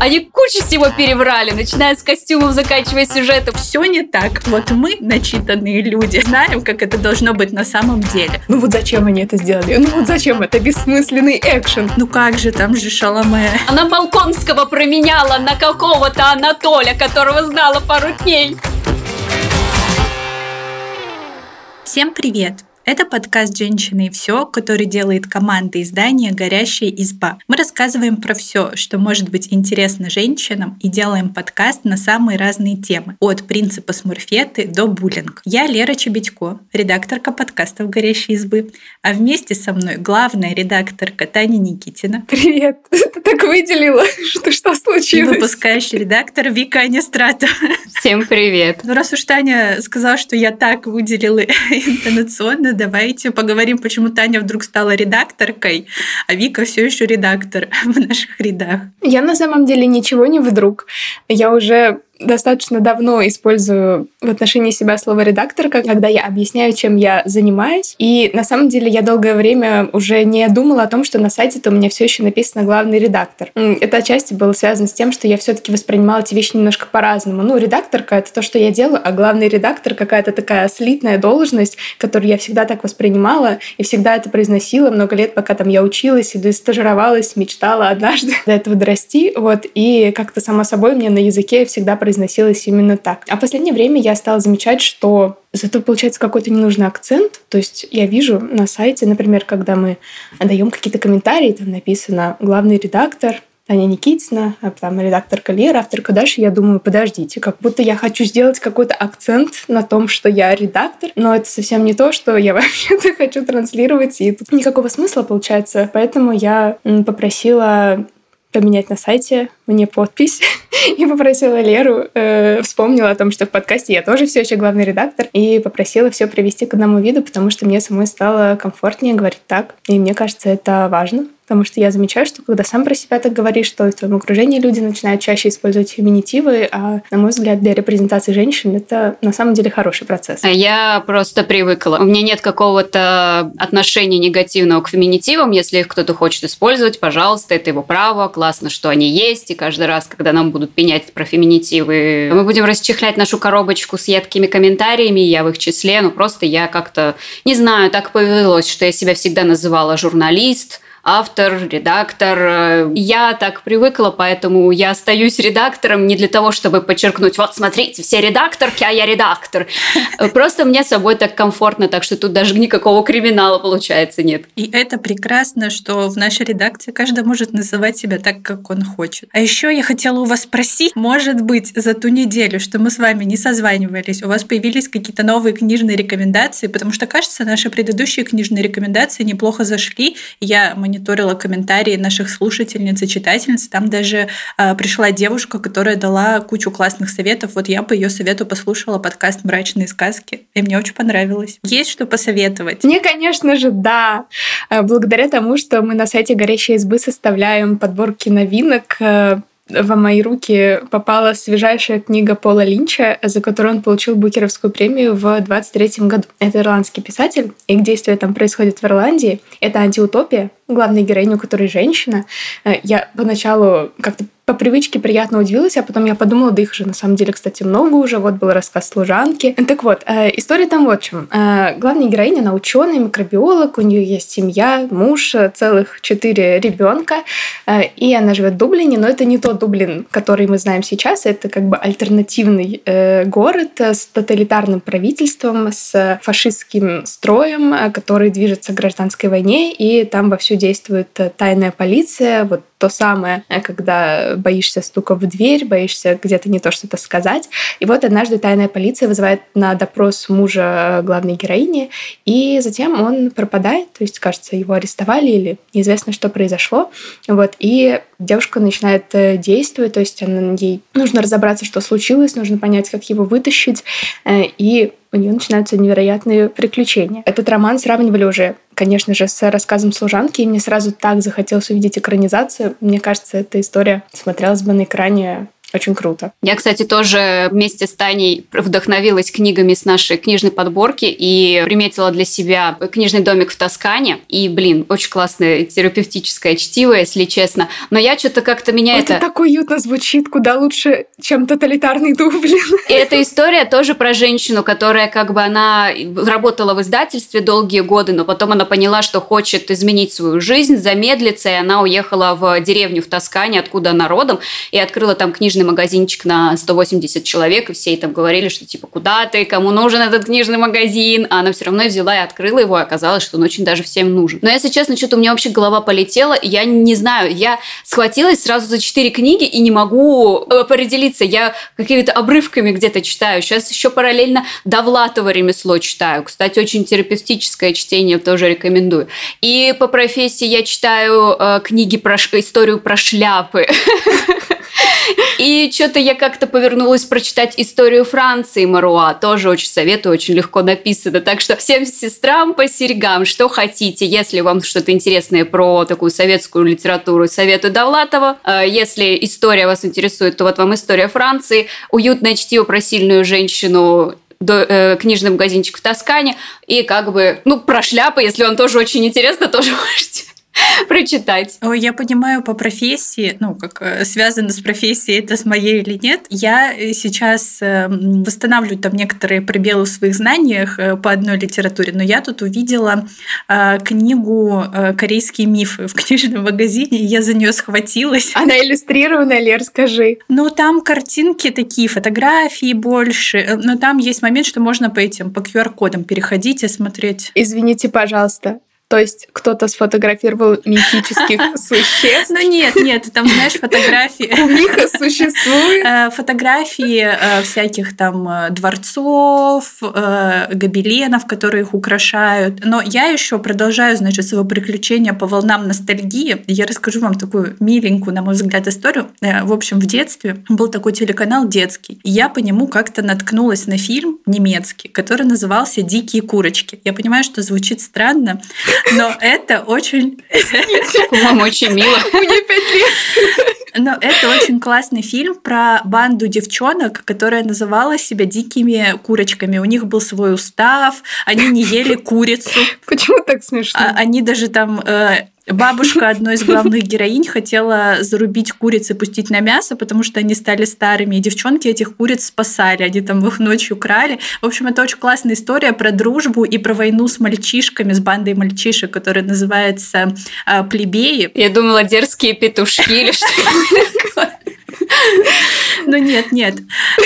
Они кучу всего переврали, начиная с костюмов, заканчивая сюжетом. Все не так. Вот мы, начитанные люди, знаем, как это должно быть на самом деле. Ну вот зачем они это сделали? Ну вот зачем это бессмысленный экшен? Ну как же, там же Шаломе. Она Балконского променяла на какого-то Анатоля, которого знала пару дней. Всем привет! Это подкаст «Женщины и все», который делает команда издания «Горящая изба». Мы рассказываем про все, что может быть интересно женщинам, и делаем подкаст на самые разные темы, от принципа смурфеты до буллинг. Я Лера Чебедько, редакторка подкастов «Горящей избы», а вместе со мной главная редакторка Таня Никитина. Привет! Ты так выделила, что что случилось? Выпускающий редактор Вика Анистрата. Всем привет! Ну, раз уж Таня сказала, что я так выделила интонационно, давайте поговорим, почему Таня вдруг стала редакторкой, а Вика все еще редактор в наших рядах. Я на самом деле ничего не вдруг. Я уже достаточно давно использую в отношении себя слово редакторка, когда я объясняю, чем я занимаюсь. И на самом деле я долгое время уже не думала о том, что на сайте-то у меня все еще написано главный редактор. Это отчасти было связано с тем, что я все-таки воспринимала эти вещи немножко по-разному. Ну, редакторка это то, что я делаю, а главный редактор какая-то такая слитная должность, которую я всегда так воспринимала и всегда это произносила много лет, пока там я училась или стажировалась, мечтала однажды до этого дорасти. Вот, и как-то само собой мне на языке всегда произносилось именно так. А в последнее время я стала замечать, что зато получается какой-то ненужный акцент. То есть я вижу на сайте, например, когда мы даем какие-то комментарии, там написано «главный редактор», Таня Никитина, а там редакторка Лера, авторка Даша, я думаю, подождите, как будто я хочу сделать какой-то акцент на том, что я редактор, но это совсем не то, что я вообще-то хочу транслировать, и тут никакого смысла получается. Поэтому я попросила поменять на сайте мне подпись и попросила Леру, э, вспомнила о том, что в подкасте я тоже все еще главный редактор, и попросила все привести к одному виду, потому что мне самой стало комфортнее говорить так. И мне кажется, это важно. Потому что я замечаю, что когда сам про себя так говоришь, то в твоем окружении люди начинают чаще использовать феминитивы, а, на мой взгляд, для репрезентации женщин это на самом деле хороший процесс. А я просто привыкла. У меня нет какого-то отношения негативного к феминитивам. Если их кто-то хочет использовать, пожалуйста, это его право. Классно, что они есть. И каждый раз, когда нам будут пенять про феминитивы, мы будем расчехлять нашу коробочку с едкими комментариями, я в их числе. Ну, просто я как-то, не знаю, так повелось, что я себя всегда называла журналист, автор, редактор. Я так привыкла, поэтому я остаюсь редактором не для того, чтобы подчеркнуть, вот смотрите, все редакторки, а я редактор. Просто мне с собой так комфортно, так что тут даже никакого криминала получается нет. И это прекрасно, что в нашей редакции каждый может называть себя так, как он хочет. А еще я хотела у вас спросить, может быть, за ту неделю, что мы с вами не созванивались, у вас появились какие-то новые книжные рекомендации, потому что, кажется, наши предыдущие книжные рекомендации неплохо зашли. Я мониторила комментарии наших слушательниц и читательниц. Там даже э, пришла девушка, которая дала кучу классных советов. Вот я по ее совету послушала подкаст «Мрачные сказки», и мне очень понравилось. Есть что посоветовать? Мне, конечно же, да. А, благодаря тому, что мы на сайте «Горящей избы» составляем подборки новинок, э, в мои руки попала свежайшая книга Пола Линча, за которую он получил Букеровскую премию в 23 году. Это ирландский писатель, и действие там происходит в Ирландии. Это антиутопия, главной героиню, у которой женщина. Э, я поначалу как-то по привычке приятно удивилась, а потом я подумала, да их же на самом деле, кстати, много уже. Вот был рассказ служанки. Так вот, э, история там вот в чем. Э, главная героиня, она ученый, микробиолог, у нее есть семья, муж, целых четыре ребенка, э, и она живет в Дублине, но это не тот Дублин, который мы знаем сейчас, это как бы альтернативный э, город с тоталитарным правительством, с фашистским строем, э, который движется к гражданской войне, и там вовсю действует э, тайная полиция, вот то самое, э, когда боишься стука в дверь, боишься где-то не то что-то сказать. И вот однажды тайная полиция вызывает на допрос мужа главной героини, и затем он пропадает, то есть, кажется, его арестовали или неизвестно, что произошло. Вот, и девушка начинает э, действовать, то есть она, ей нужно разобраться, что случилось, нужно понять, как его вытащить, э, и у нее начинаются невероятные приключения. Этот роман сравнивали уже, конечно же, с рассказом служанки, и мне сразу так захотелось увидеть экранизацию. Мне кажется, эта история смотрелась бы на экране очень круто. Я, кстати, тоже вместе с Таней вдохновилась книгами с нашей книжной подборки и приметила для себя книжный домик в Тоскане. И, блин, очень классное терапевтическое чтиво, если честно. Но я что-то как-то меня это... Это так уютно звучит, куда лучше, чем тоталитарный Дублин. И эта история тоже про женщину, которая как бы она работала в издательстве долгие годы, но потом она поняла, что хочет изменить свою жизнь, замедлиться, и она уехала в деревню в Тоскане, откуда она родом, и открыла там книжный магазинчик на 180 человек, и все ей там говорили, что типа, куда ты, кому нужен этот книжный магазин, а она все равно взяла и открыла его, и оказалось, что он очень даже всем нужен. Но если честно, что-то у меня вообще голова полетела, я не знаю, я схватилась сразу за четыре книги и не могу э, определиться, я какими-то обрывками где-то читаю, сейчас еще параллельно Довлатова ремесло читаю, кстати, очень терапевтическое чтение тоже рекомендую. И по профессии я читаю э, книги про историю про шляпы. И что-то я как-то повернулась прочитать историю Франции Маруа. Тоже очень советую, очень легко написано. Так что всем сестрам по серьгам, что хотите. Если вам что-то интересное про такую советскую литературу, советую Довлатова. А если история вас интересует, то вот вам история Франции. Уютное чтиво про сильную женщину до, э, книжный магазинчик в Тоскане. И как бы, ну, про шляпы, если вам тоже очень интересно, тоже можете прочитать. Я понимаю по профессии, ну, как э, связано с профессией, это с моей или нет. Я э, сейчас эм, восстанавливаю там некоторые пробелы в своих знаниях э, по одной литературе, но я тут увидела книгу «Корейские мифы» в книжном магазине, и я за нее схватилась. Она иллюстрированная, Лер, скажи. Ну, там картинки такие, фотографии больше, но там есть момент, что можно по этим, по QR-кодам переходить и смотреть. Извините, пожалуйста, то есть кто-то сфотографировал мифических существ. Ну нет, нет, там, знаешь, фотографии... Кумиха существует. Э, фотографии э, всяких там э, дворцов, гобеленов, которые их украшают. Но я еще продолжаю, значит, свое приключение по волнам ностальгии. Я расскажу вам такую миленькую, на мой взгляд, историю. В общем, в детстве был такой телеканал детский. И я по нему как-то наткнулась на фильм немецкий, который назывался «Дикие курочки». Я понимаю, что звучит странно, но это очень... Вам очень мило. Мне пять лет. Но это очень классный фильм про банду девчонок, которая называла себя дикими курочками. У них был свой устав, они не ели курицу. Почему так смешно? А, они даже там э, Бабушка одной из главных героинь хотела зарубить куриц и пустить на мясо, потому что они стали старыми, и девчонки этих куриц спасали, они там их ночью крали. В общем, это очень классная история про дружбу и про войну с мальчишками, с бандой мальчишек, которая называется э, «Плебеи». Я думала, дерзкие петушки или что-то ну нет, нет.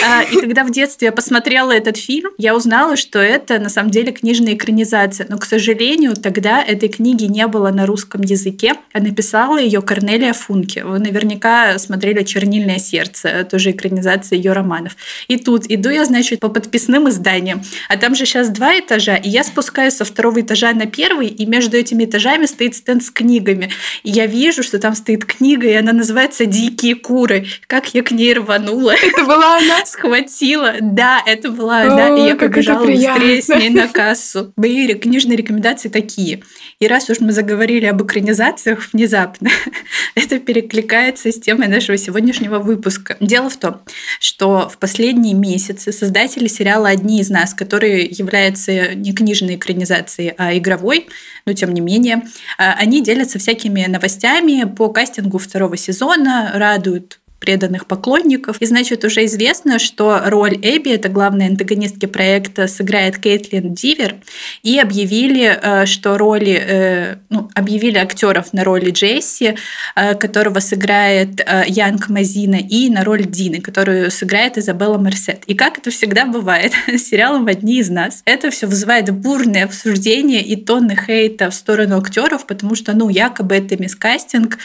А, и когда в детстве я посмотрела этот фильм, я узнала, что это на самом деле книжная экранизация. Но, к сожалению, тогда этой книги не было на русском языке, а написала ее Корнелия Функе. Вы наверняка смотрели «Чернильное сердце», тоже экранизация ее романов. И тут иду я, значит, по подписным изданиям, а там же сейчас два этажа, и я спускаюсь со второго этажа на первый, и между этими этажами стоит стенд с книгами. И я вижу, что там стоит книга, и она называется «Дикие куры». Как я к ней рванула. Это была она? Схватила. Да, это была она. И я побежала быстрее с ней на кассу. Мои книжные рекомендации такие. И раз уж мы заговорили об экранизациях внезапно, это перекликается с темой нашего сегодняшнего выпуска. Дело в том, что в последние месяцы создатели сериала «Одни из нас», который является не книжной экранизацией, а игровой, но тем не менее, а, они делятся всякими новостями по кастингу второго сезона, радуют преданных поклонников. И, значит, уже известно, что роль Эбби, это главная антагонистки проекта, сыграет Кейтлин Дивер. И объявили, э, что роли, э, ну, объявили актеров на роли Джесси, э, которого сыграет Янг Мазина, и на роль Дины, которую сыграет Изабелла Мерсет. И как это всегда бывает с сериалом «Одни из нас», это все вызывает бурные обсуждения и тонны хейта в сторону актеров, потому что, ну, якобы это мискастинг,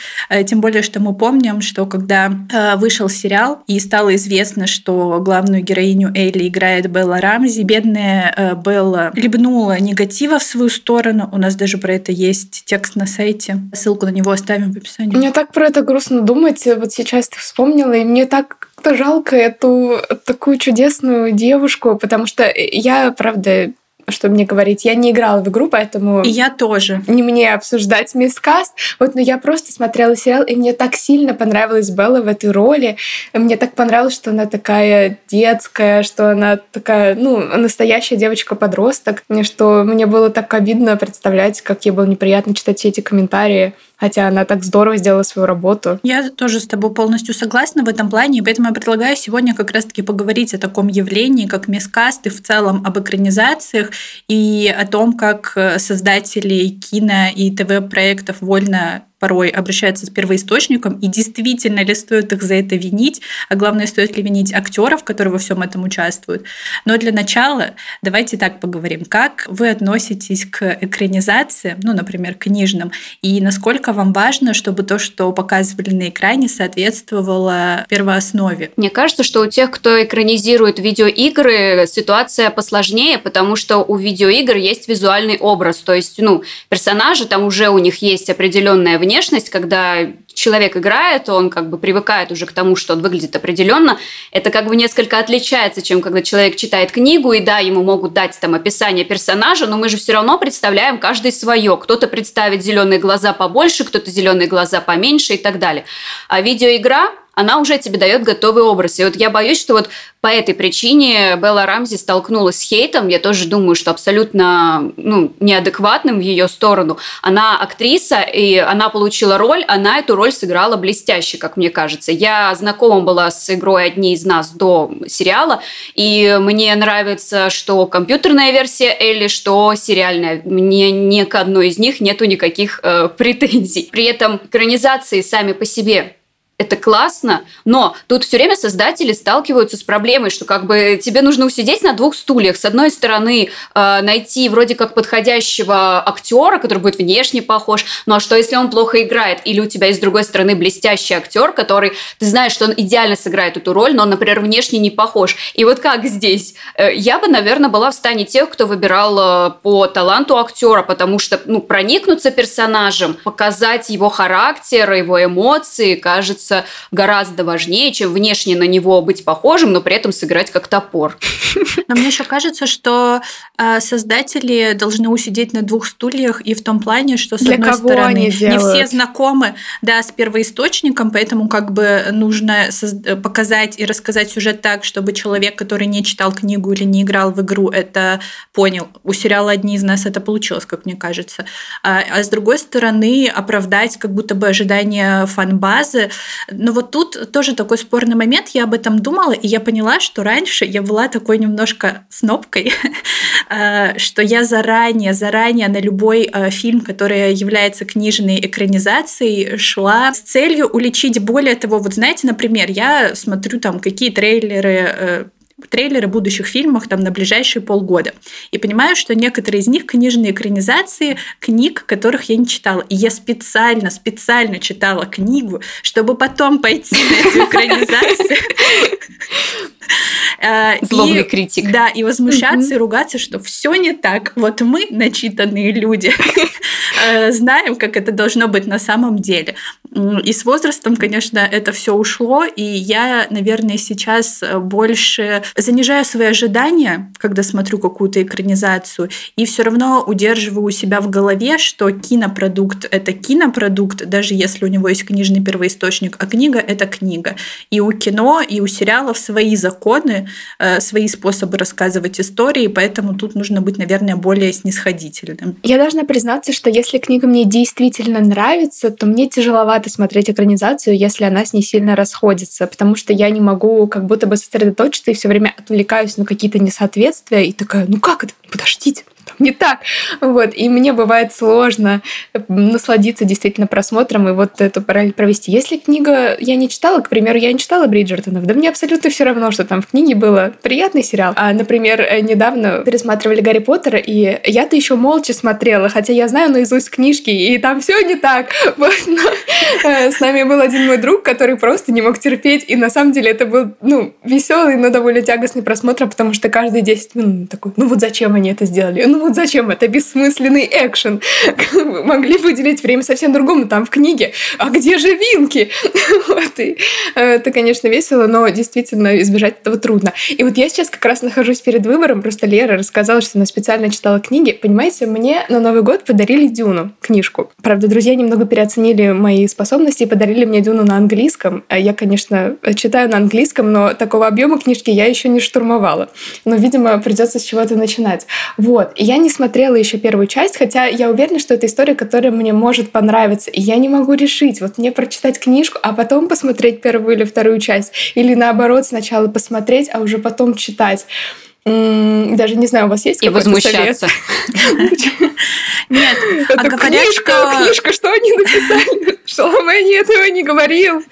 тем более, что мы помним, что когда вышел сериал, и стало известно, что главную героиню Элли играет Белла Рамзи. Бедная э, Белла либнула негатива в свою сторону. У нас даже про это есть текст на сайте. Ссылку на него оставим в описании. Мне так про это грустно думать. Вот сейчас ты вспомнила, и мне так как-то жалко эту такую чудесную девушку, потому что я, правда, чтобы мне говорить. Я не играла в игру, поэтому... И я тоже. Не мне обсуждать мискаст. Вот, но я просто смотрела сериал, и мне так сильно понравилась Белла в этой роли. Мне так понравилось, что она такая детская, что она такая, ну, настоящая девочка-подросток, что мне было так обидно представлять, как ей было неприятно читать все эти комментарии хотя она так здорово сделала свою работу. Я тоже с тобой полностью согласна в этом плане, и поэтому я предлагаю сегодня как раз-таки поговорить о таком явлении, как мискаст, и в целом об экранизациях, и о том, как создатели кино и ТВ-проектов вольно порой обращаются с первоисточником, и действительно ли стоит их за это винить, а главное, стоит ли винить актеров, которые во всем этом участвуют. Но для начала давайте так поговорим. Как вы относитесь к экранизации, ну, например, книжным, и насколько вам важно, чтобы то, что показывали на экране, соответствовало первооснове? Мне кажется, что у тех, кто экранизирует видеоигры, ситуация посложнее, потому что у видеоигр есть визуальный образ, то есть, ну, персонажи, там уже у них есть определенная внешность, когда человек играет, он как бы привыкает уже к тому, что он выглядит определенно. Это как бы несколько отличается, чем когда человек читает книгу, и да, ему могут дать там описание персонажа, но мы же все равно представляем каждый свое. Кто-то представит зеленые глаза побольше, кто-то зеленые глаза поменьше и так далее. А видеоигра она уже тебе дает готовый образ. И вот я боюсь, что вот по этой причине Белла Рамзи столкнулась с хейтом. Я тоже думаю, что абсолютно ну, неадекватным в ее сторону. Она актриса, и она получила роль, она эту роль сыграла блестяще, как мне кажется. Я знакома была с игрой «Одни из нас» до сериала, и мне нравится, что компьютерная версия Элли, что сериальная. Мне ни к одной из них нету никаких э, претензий. При этом экранизации сами по себе это классно, но тут все время создатели сталкиваются с проблемой, что как бы тебе нужно усидеть на двух стульях. С одной стороны, э, найти вроде как подходящего актера, который будет внешне похож, ну а что если он плохо играет? Или у тебя есть с другой стороны блестящий актер, который ты знаешь, что он идеально сыграет эту роль, но он, например, внешне не похож. И вот как здесь? Э, я бы, наверное, была в стане тех, кто выбирал э, по таланту актера, потому что ну, проникнуться персонажем, показать его характер, его эмоции, кажется, кажется гораздо важнее, чем внешне на него быть похожим, но при этом сыграть как топор. Но мне еще кажется, что э, создатели должны усидеть на двух стульях и в том плане, что с Для одной кого стороны они не все знакомы, да, с первоисточником, поэтому как бы нужно показать и рассказать сюжет так, чтобы человек, который не читал книгу или не играл в игру, это понял. У сериала одни из нас это получилось, как мне кажется. А, а с другой стороны оправдать как будто бы ожидания фан-базы, но вот тут тоже такой спорный момент. Я об этом думала, и я поняла, что раньше я была такой немножко снопкой, э, что я заранее, заранее на любой э, фильм, который является книжной экранизацией, шла с целью уличить более того. Вот знаете, например, я смотрю там какие трейлеры э, трейлеры будущих фильмов там на ближайшие полгода. И понимаю, что некоторые из них книжные экранизации книг, которых я не читала. И я специально, специально читала книгу, чтобы потом пойти на эту экранизацию. Э, Злобный критик. Да, и возмущаться, и ругаться, что все не так. Вот мы, начитанные люди, э, знаем, как это должно быть на самом деле. И с возрастом, конечно, это все ушло, и я, наверное, сейчас больше занижаю свои ожидания, когда смотрю какую-то экранизацию, и все равно удерживаю у себя в голове, что кинопродукт — это кинопродукт, даже если у него есть книжный первоисточник, а книга — это книга. И у кино, и у сериалов свои законы, э, свои способы рассказывать истории, поэтому тут нужно быть, наверное, более снисходительным. Я должна признаться, что если книга мне действительно нравится, то мне тяжеловато смотреть экранизацию, если она с ней сильно расходится, потому что я не могу как будто бы сосредоточиться и все время отвлекаюсь на какие-то несоответствия и такая, ну как это? Подождите, не так. Вот. И мне бывает сложно насладиться действительно просмотром и вот эту параллель провести. Если книга я не читала, к примеру, я не читала Бриджертонов, да мне абсолютно все равно, что там в книге было. Приятный сериал. А, например, недавно пересматривали Гарри Поттера, и я-то еще молча смотрела, хотя я знаю наизусть книжки, и там все не так. Вот. Но, э, с нами был один мой друг, который просто не мог терпеть, и на самом деле это был, ну, веселый, но довольно тягостный просмотр, потому что каждые 10 минут такой, ну вот зачем они это сделали? Ну зачем это бессмысленный экшен? Могли выделить время совсем другому, там в книге. А где же Винки? вот, и, э, это, конечно, весело, но действительно избежать этого трудно. И вот я сейчас как раз нахожусь перед выбором, просто Лера рассказала, что она специально читала книги. Понимаете, мне на Новый год подарили Дюну, книжку. Правда, друзья немного переоценили мои способности и подарили мне Дюну на английском. А я, конечно, читаю на английском, но такого объема книжки я еще не штурмовала. Но, видимо, придется с чего-то начинать. Вот. И я не смотрела еще первую часть, хотя я уверена, что это история, которая мне может понравиться. И я не могу решить, вот мне прочитать книжку, а потом посмотреть первую или вторую часть. Или наоборот, сначала посмотреть, а уже потом читать. Даже не знаю, у вас есть И возмущаться. Нет, а Это книжка, книжка, что они написали? Шаломе этого не говорил.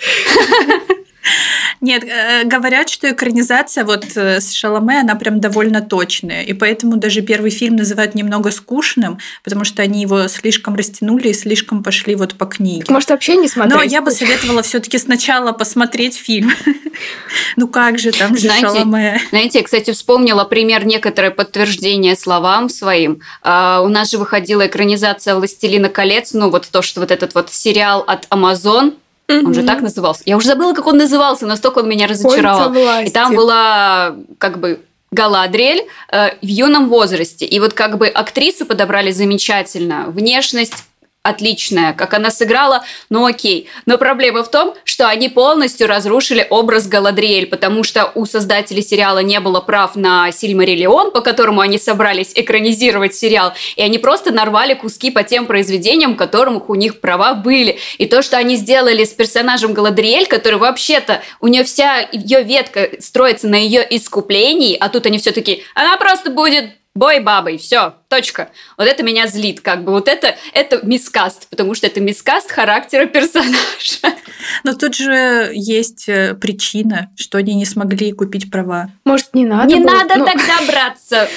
Нет, э, говорят, что экранизация вот э, с Шаломе, она прям довольно точная. И поэтому даже первый фильм называют немного скучным, потому что они его слишком растянули и слишком пошли вот по книге. Может, вообще не смотреть? Но я бы советовала все таки сначала посмотреть фильм. Ну как же там же Шаломе. Знаете, я, кстати, вспомнила пример некоторое подтверждение словам своим. А, у нас же выходила экранизация «Властелина колец», ну вот то, что вот этот вот сериал от Amazon, он же так назывался. Я уже забыла, как он назывался, настолько он меня разочаровал. И там была как бы Галадриэль э, в юном возрасте. И вот как бы актрису подобрали замечательно. Внешность отличная, как она сыграла, ну окей. Но проблема в том, что они полностью разрушили образ Галадриэль, потому что у создателей сериала не было прав на Сильмариллион, по которому они собрались экранизировать сериал, и они просто нарвали куски по тем произведениям, которым у них права были. И то, что они сделали с персонажем Галадриэль, который вообще-то, у нее вся ее ветка строится на ее искуплении, а тут они все-таки, она просто будет бой бабой, все, точка. Вот это меня злит, как бы, вот это, это мискаст, потому что это мискаст характера персонажа. Но тут же есть э, причина, что они не смогли купить права. Может, не надо Не было? надо Ну, тогда браться.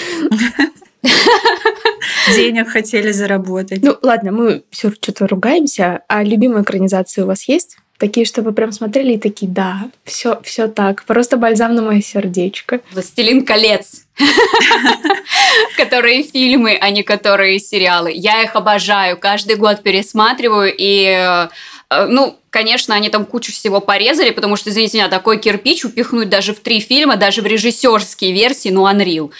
Денег хотели заработать. Ну, ладно, мы все что-то ругаемся. А любимые экранизации у вас есть? Такие, что вы прям смотрели и такие, да, все, все так. Просто бальзам на мое сердечко. «Властелин колец». Которые фильмы, а не которые сериалы. Я их обожаю, каждый год пересматриваю, и э, ну, конечно, они там кучу всего порезали, потому что, извините меня, такой кирпич упихнуть даже в три фильма, даже в режиссерские версии, ну, Unreal.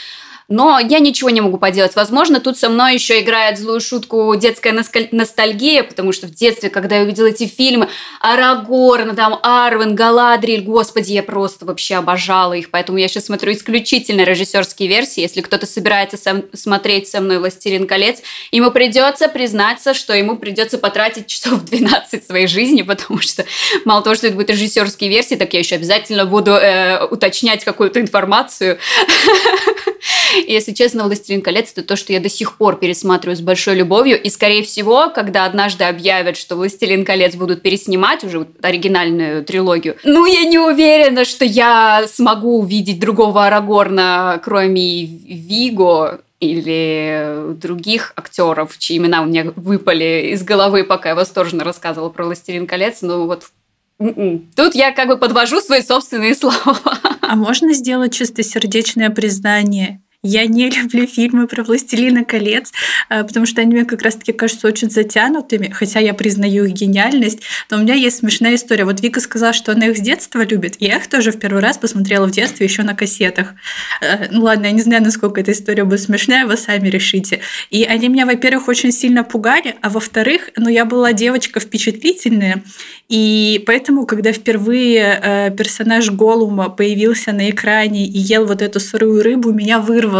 Но я ничего не могу поделать. Возможно, тут со мной еще играет злую шутку детская ностальгия, потому что в детстве, когда я увидела эти фильмы, Арагорн, там, Арвен, Галадриэль, господи, я просто вообще обожала их. Поэтому я сейчас смотрю исключительно режиссерские версии. Если кто-то собирается сам- смотреть со мной «Властелин колец», ему придется признаться, что ему придется потратить часов 12 своей жизни, потому что мало того, что это будут режиссерские версии, так я еще обязательно буду э, уточнять какую-то информацию. Если честно, «Властелин колец» — это то, что я до сих пор пересматриваю с большой любовью. И, скорее всего, когда однажды объявят, что «Властелин колец» будут переснимать уже вот оригинальную трилогию, ну, я не уверена, что я смогу увидеть другого Арагорна, кроме Виго, или других актеров, чьи имена у меня выпали из головы, пока я восторженно рассказывала про «Властелин колец», ну вот м-м. Тут я как бы подвожу свои собственные слова. А можно сделать чистосердечное признание? Я не люблю фильмы про «Властелина колец», а, потому что они мне как раз-таки кажутся очень затянутыми, хотя я признаю их гениальность. Но у меня есть смешная история. Вот Вика сказала, что она их с детства любит. Я их тоже в первый раз посмотрела в детстве еще на кассетах. Э, Ну ладно, я не знаю, насколько эта история будет смешная, вы сами решите. И они меня, во-первых, очень сильно пугали, а во-вторых, ну я была девочка впечатлительная, и поэтому, когда впервые э, персонаж Голума появился на экране и ел вот эту сырую рыбу, меня вырвало.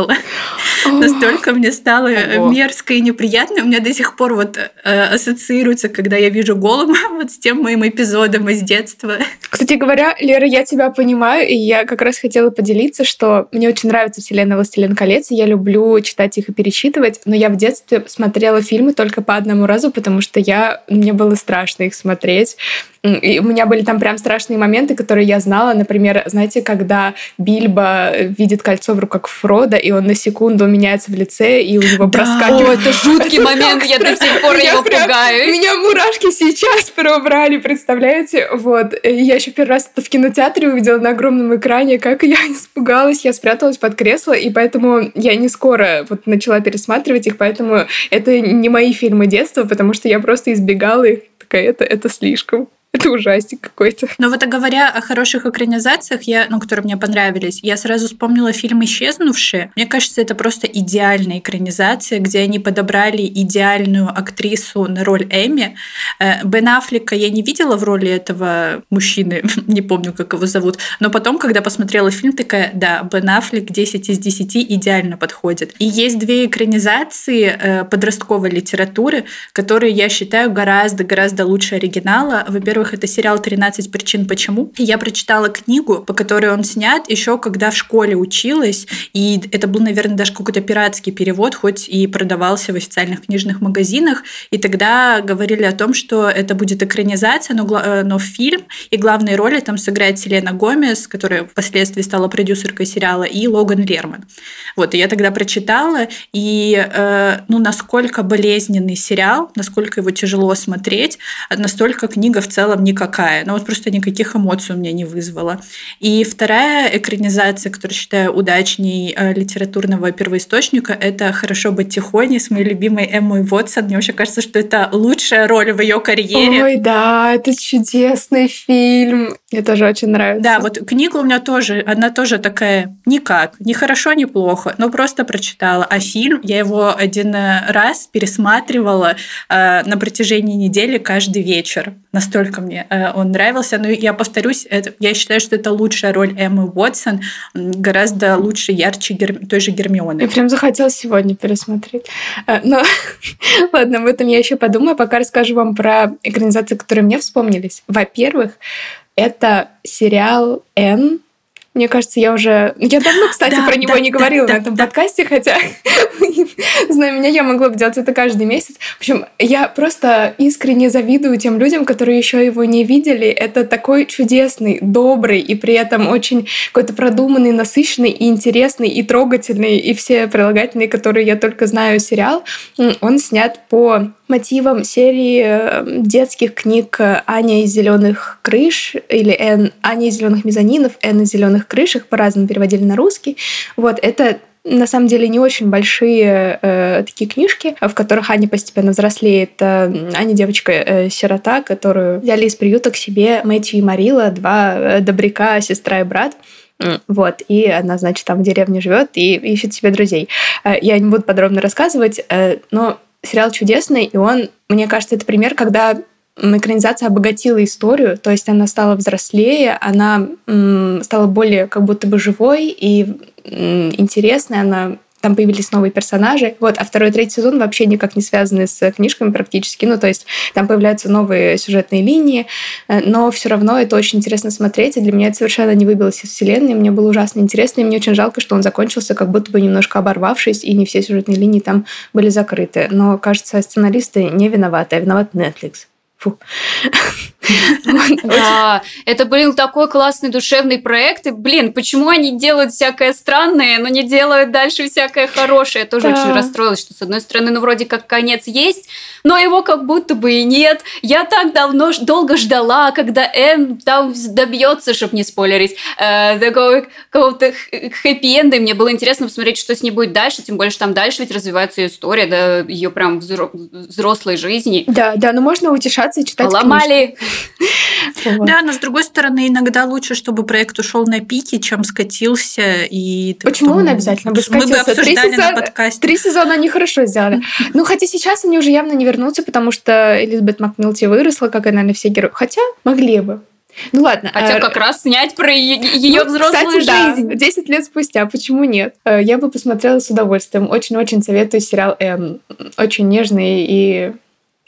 Настолько мне стало мерзко и неприятно. У меня до сих пор вот э, ассоциируется, когда я вижу Голума вот с тем моим эпизодом из детства. Кстати говоря, Лера, я тебя понимаю, и я как раз хотела поделиться, что мне очень нравится вселенная «Властелин колец», и я люблю читать их и перечитывать, но я в детстве смотрела фильмы только по одному разу, потому что я, мне было страшно их смотреть. И у меня были там прям страшные моменты, которые я знала. Например, знаете, когда Бильбо видит кольцо в руках Фрода, и он на секунду меняется в лице, и у него да. проскакивает... О, это жуткий момент, я до сих пор его пугаюсь. Меня мурашки сейчас пробрали, представляете? Вот. Я еще первый раз это в кинотеатре увидела на огромном экране, как я испугалась, я спряталась под кресло, и поэтому я не скоро вот начала пересматривать их, поэтому это не мои фильмы детства, потому что я просто избегала их, такая, это, это слишком. Это ужастик какой-то. Но вот говоря о хороших экранизациях, я, ну, которые мне понравились, я сразу вспомнила фильм «Исчезнувшие». Мне кажется, это просто идеальная экранизация, где они подобрали идеальную актрису на роль Эми. Э, Бен Аффлека я не видела в роли этого мужчины, не помню, как его зовут, но потом, когда посмотрела фильм, такая, да, Бен Аффлек 10 из 10 идеально подходит. И есть две экранизации э, подростковой литературы, которые я считаю гораздо-гораздо лучше оригинала. Во-первых, во-первых, это сериал «13 причин почему». Я прочитала книгу, по которой он снят еще когда в школе училась, и это был, наверное, даже какой-то пиратский перевод, хоть и продавался в официальных книжных магазинах, и тогда говорили о том, что это будет экранизация, но, э, но фильм, и главные роли там сыграет Селена Гомес, которая впоследствии стала продюсеркой сериала, и Логан Лерман. Вот, и я тогда прочитала, и э, ну, насколько болезненный сериал, насколько его тяжело смотреть, настолько книга в целом целом никакая. Но вот просто никаких эмоций у меня не вызвала. И вторая экранизация, которую считаю удачней э, литературного первоисточника, это «Хорошо быть тихоней» с моей любимой Эммой Вотсон. Мне вообще кажется, что это лучшая роль в ее карьере. Ой, да, это чудесный фильм. Мне тоже очень нравится. Да, вот книга у меня тоже, она тоже такая никак, ни хорошо, ни плохо, но просто прочитала. А фильм, я его один раз пересматривала э, на протяжении недели каждый вечер. Настолько настолько мне э, он нравился. Но я повторюсь, это, я считаю, что это лучшая роль Эммы Уотсон, гораздо лучше, ярче Гер... той же Гермионы. Я прям захотела сегодня пересмотреть. Э, но ладно, об этом я еще подумаю. Пока расскажу вам про экранизации, которые мне вспомнились. Во-первых, это сериал «Энн», мне кажется, я уже... Я давно, кстати, да, про него да, не говорила да, на этом подкасте, хотя, зная меня, я могла бы делать это каждый месяц. В общем, я просто искренне завидую тем людям, которые еще его не видели. Это такой чудесный, добрый и при этом очень какой-то продуманный, насыщенный и интересный, и трогательный, и все прилагательные, которые я только знаю, сериал. Он снят по мотивом серии э, детских книг «Аня из зеленых крыш» или «Эн, «Аня из зеленых мезонинов», «Эн из зеленых крышах», по-разному переводили на русский. Вот, это на самом деле не очень большие э, такие книжки, в которых Аня постепенно взрослеет. Э, Аня девочка-сирота, которую взяли из приюта к себе Мэтью и Марила, два э, добряка, сестра и брат. Вот, и она, значит, там в деревне живет и ищет себе друзей. Э, я не буду подробно рассказывать, но сериал чудесный, и он, мне кажется, это пример, когда экранизация обогатила историю, то есть она стала взрослее, она стала более как будто бы живой и интересной, она там появились новые персонажи. Вот, а второй и третий сезон вообще никак не связаны с книжками практически. Ну, то есть там появляются новые сюжетные линии, э, но все равно это очень интересно смотреть, и для меня это совершенно не выбилось из вселенной. Мне было ужасно интересно, и мне очень жалко, что он закончился как будто бы немножко оборвавшись, и не все сюжетные линии там были закрыты. Но, кажется, сценаристы не виноваты, а виноват Netflix. Фу. Да, это, блин, такой классный душевный проект. И, блин, почему они делают всякое странное, но не делают дальше всякое хорошее? Я тоже очень расстроилась, что, с одной стороны, ну, вроде как конец есть, но его как будто бы и нет. Я так давно, долго ждала, когда Энн там добьется, чтобы не спойлерить, э, такого какого-то хэппи-энда. И мне было интересно посмотреть, что с ней будет дальше, тем более, что там дальше ведь развивается ее история, да, ее прям взрослой жизни. Да, да, но можно утешаться и читать Ломали. Да, но с другой стороны, иногда лучше, чтобы проект ушел на пике, чем скатился. И Почему он обязательно бы скатился? Мы бы обсуждали на подкасте. Три сезона они хорошо сделали. Ну, хотя сейчас они уже явно не вернутся, потому что Элизабет Макмилти выросла, как и, наверное, все герои. Хотя могли бы. Ну ладно. Хотя а... как раз снять про ее ну, взрослую кстати, жизнь. Да, 10 лет спустя, почему нет? Э, я бы посмотрела с удовольствием. Очень-очень советую сериал «Энн». Очень нежный и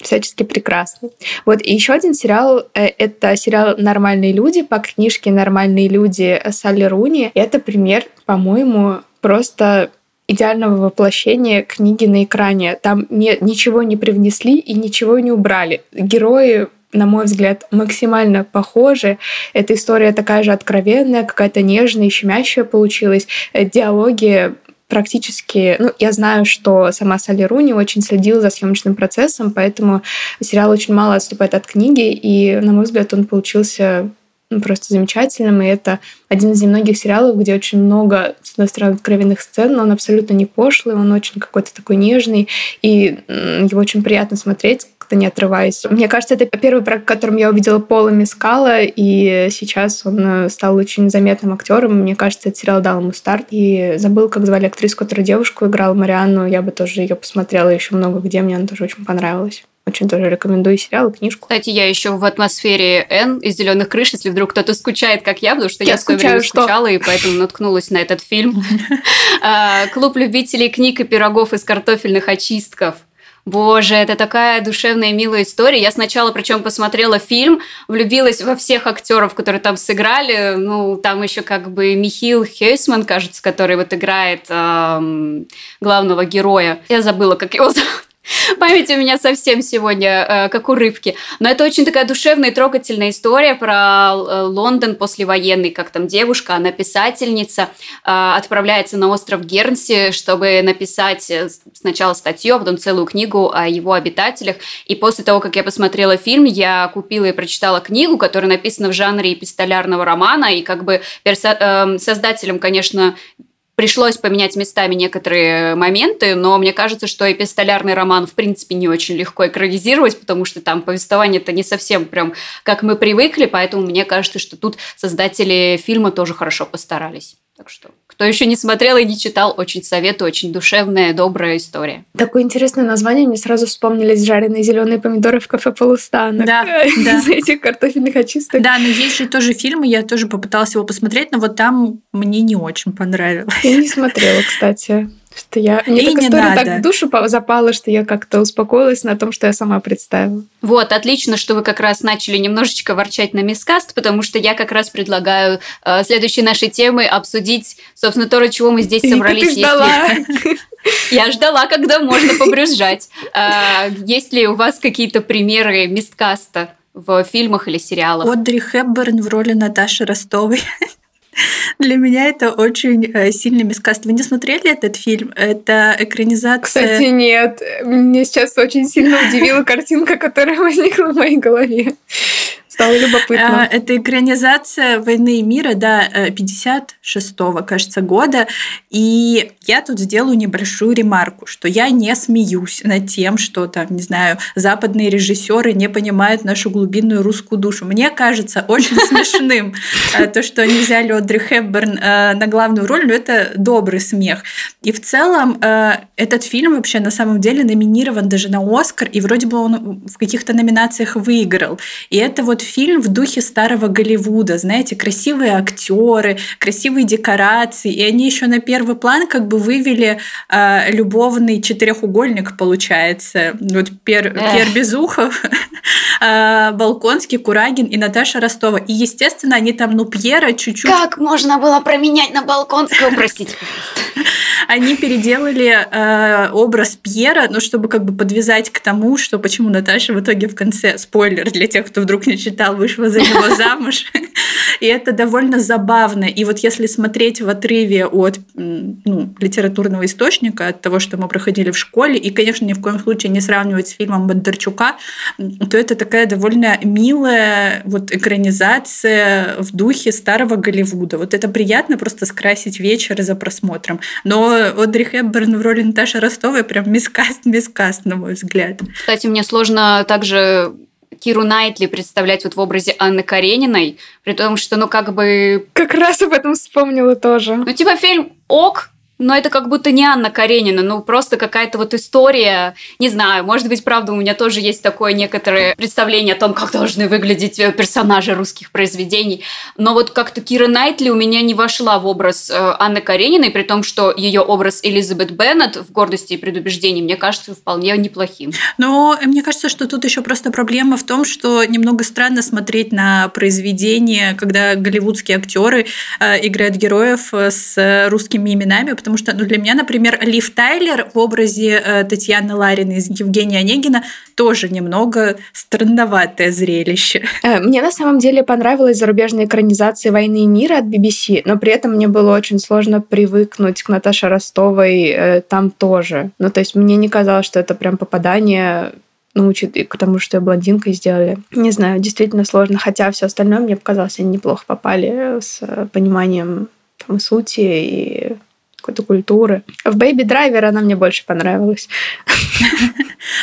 всячески прекрасный. Вот, и еще один сериал э, — это сериал «Нормальные люди» по книжке «Нормальные люди» Салли Руни. Это пример, по-моему, просто идеального воплощения книги на экране. Там не, ничего не привнесли и ничего не убрали. Герои на мой взгляд, максимально похожи. Эта история такая же откровенная, какая-то нежная, щемящая получилась. Э, диалоги практически... Ну, я знаю, что сама Салли Руни очень следила за съемочным процессом, поэтому сериал очень мало отступает от книги, и, на мой взгляд, он получился ну, просто замечательным, и это один из немногих сериалов, где очень много, с одной стороны, откровенных сцен, но он абсолютно не пошлый, он очень какой-то такой нежный, и его очень приятно смотреть, как-то не отрываясь. Мне кажется, это первый проект, в котором я увидела Пола Мискала, и сейчас он э, стал очень заметным актером. Мне кажется, этот сериал дал ему старт. И забыл, как звали актрису, которая девушку играла, Марианну. Я бы тоже ее посмотрела еще много где, мне она тоже очень понравилась. Очень тоже рекомендую сериал и книжку. Кстати, я еще в атмосфере Н из зеленых крыш, если вдруг кто-то скучает, как я, потому что я, я в свое время что? скучала, и поэтому наткнулась на этот фильм. А, Клуб любителей книг и пирогов из картофельных очистков. Боже, это такая душевная, милая история. Я сначала, причем, посмотрела фильм, влюбилась во всех актеров, которые там сыграли. Ну, там еще как бы Михил Хейсман, кажется, который вот играет эм, главного героя. Я забыла, как его зовут. Память у меня совсем сегодня э, как у рыбки. Но это очень такая душевная и трогательная история про э, Лондон послевоенный, как там девушка, она писательница, э, отправляется на остров Гернси, чтобы написать сначала статью, а потом целую книгу о его обитателях. И после того, как я посмотрела фильм, я купила и прочитала книгу, которая написана в жанре эпистолярного романа, и как бы персо- создателем, конечно, пришлось поменять местами некоторые моменты, но мне кажется, что эпистолярный роман, в принципе, не очень легко экранизировать, потому что там повествование-то не совсем прям как мы привыкли, поэтому мне кажется, что тут создатели фильма тоже хорошо постарались. Так что, кто еще не смотрел и не читал, очень советую, очень душевная, добрая история. Такое интересное название, мне сразу вспомнились жареные зеленые помидоры в кафе Полустанок. Да, да. Из этих картофельных очисток. Да, но есть же тоже фильмы, я тоже попыталась его посмотреть, но вот там мне не очень понравилось. Я не смотрела, кстати. Что я... Мне такая история надо. так в душу запала, что я как-то успокоилась на том, что я сама представила. Вот, отлично, что вы как раз начали немножечко ворчать на мискаст, потому что я как раз предлагаю э, следующей нашей темой обсудить, собственно, то, ради чего мы здесь собрались. Ты ждала. Я ждала, когда можно побрюзжать. А, есть ли у вас какие-то примеры мисткаста? в фильмах или сериалах. Одри Хепберн в роли Наташи Ростовой. Для меня это очень э, сильный мискаст. Вы не смотрели этот фильм? Это экранизация... Кстати, нет. Мне сейчас очень сильно удивила картинка, которая возникла в моей голове. Стало любопытно. А, это экранизация «Войны и мира», да, 56-го, э, кажется, года. И я тут сделаю небольшую ремарку, что я не смеюсь над тем, что там, не знаю, западные режиссеры не понимают нашу глубинную русскую душу. Мне кажется очень смешным э, то, что они взяли Одри Хепберн э, на главную роль, но это добрый смех. И в целом этот фильм вообще на самом деле номинирован даже на Оскар, и вроде бы он в каких-то номинациях выиграл. И это вот фильм в духе старого Голливуда, знаете, красивые актеры, красивые декорации, и они еще на первый план как бы вывели э, любовный четырехугольник, получается. Вот Пер, Пер Безухов, э, Балконский, Курагин и Наташа Ростова. И, естественно, они там, ну, Пьера чуть-чуть... Как можно было променять на Балконского, простите, Они переделали э, образ Пьера, ну, чтобы как бы подвязать к тому, что почему Наташа в итоге в конце, спойлер для тех, кто вдруг не читал, вышла за него замуж. И это довольно забавно. И вот если смотреть в отрыве от ну, литературного источника, от того, что мы проходили в школе, и, конечно, ни в коем случае не сравнивать с фильмом Бондарчука, то это такая довольно милая вот экранизация в духе старого Голливуда. Вот это приятно просто скрасить вечер за просмотром. Но Одри Хепберн в роли Наташи Ростовой прям мискаст, мискаст, на мой взгляд. Кстати, мне сложно также Киру Найтли представлять вот в образе Анны Карениной, при том, что, ну, как бы... Как раз об этом вспомнила тоже. Ну, типа, фильм ок, но это как будто не Анна Каренина, ну просто какая-то вот история, не знаю, может быть, правда, у меня тоже есть такое некоторое представление о том, как должны выглядеть э, персонажи русских произведений, но вот как-то Кира Найтли у меня не вошла в образ э, Анны Карениной, при том, что ее образ Элизабет Беннет в «Гордости и предубеждении» мне кажется вполне неплохим. Но мне кажется, что тут еще просто проблема в том, что немного странно смотреть на произведение, когда голливудские актеры э, играют героев с русскими именами, потому потому что ну, для меня, например, Лив Тайлер в образе э, Татьяны Ларины из Евгения Онегина тоже немного странноватое зрелище. Э, мне на самом деле понравилась зарубежная экранизация «Войны и мира» от BBC, но при этом мне было очень сложно привыкнуть к Наташе Ростовой э, там тоже. Ну, то есть мне не казалось, что это прям попадание научит и к тому, что я блондинкой сделали. Не знаю, действительно сложно, хотя все остальное мне показалось, они неплохо попали с пониманием там, и сути, и какой-то культуры. В Baby Driver она мне больше понравилась.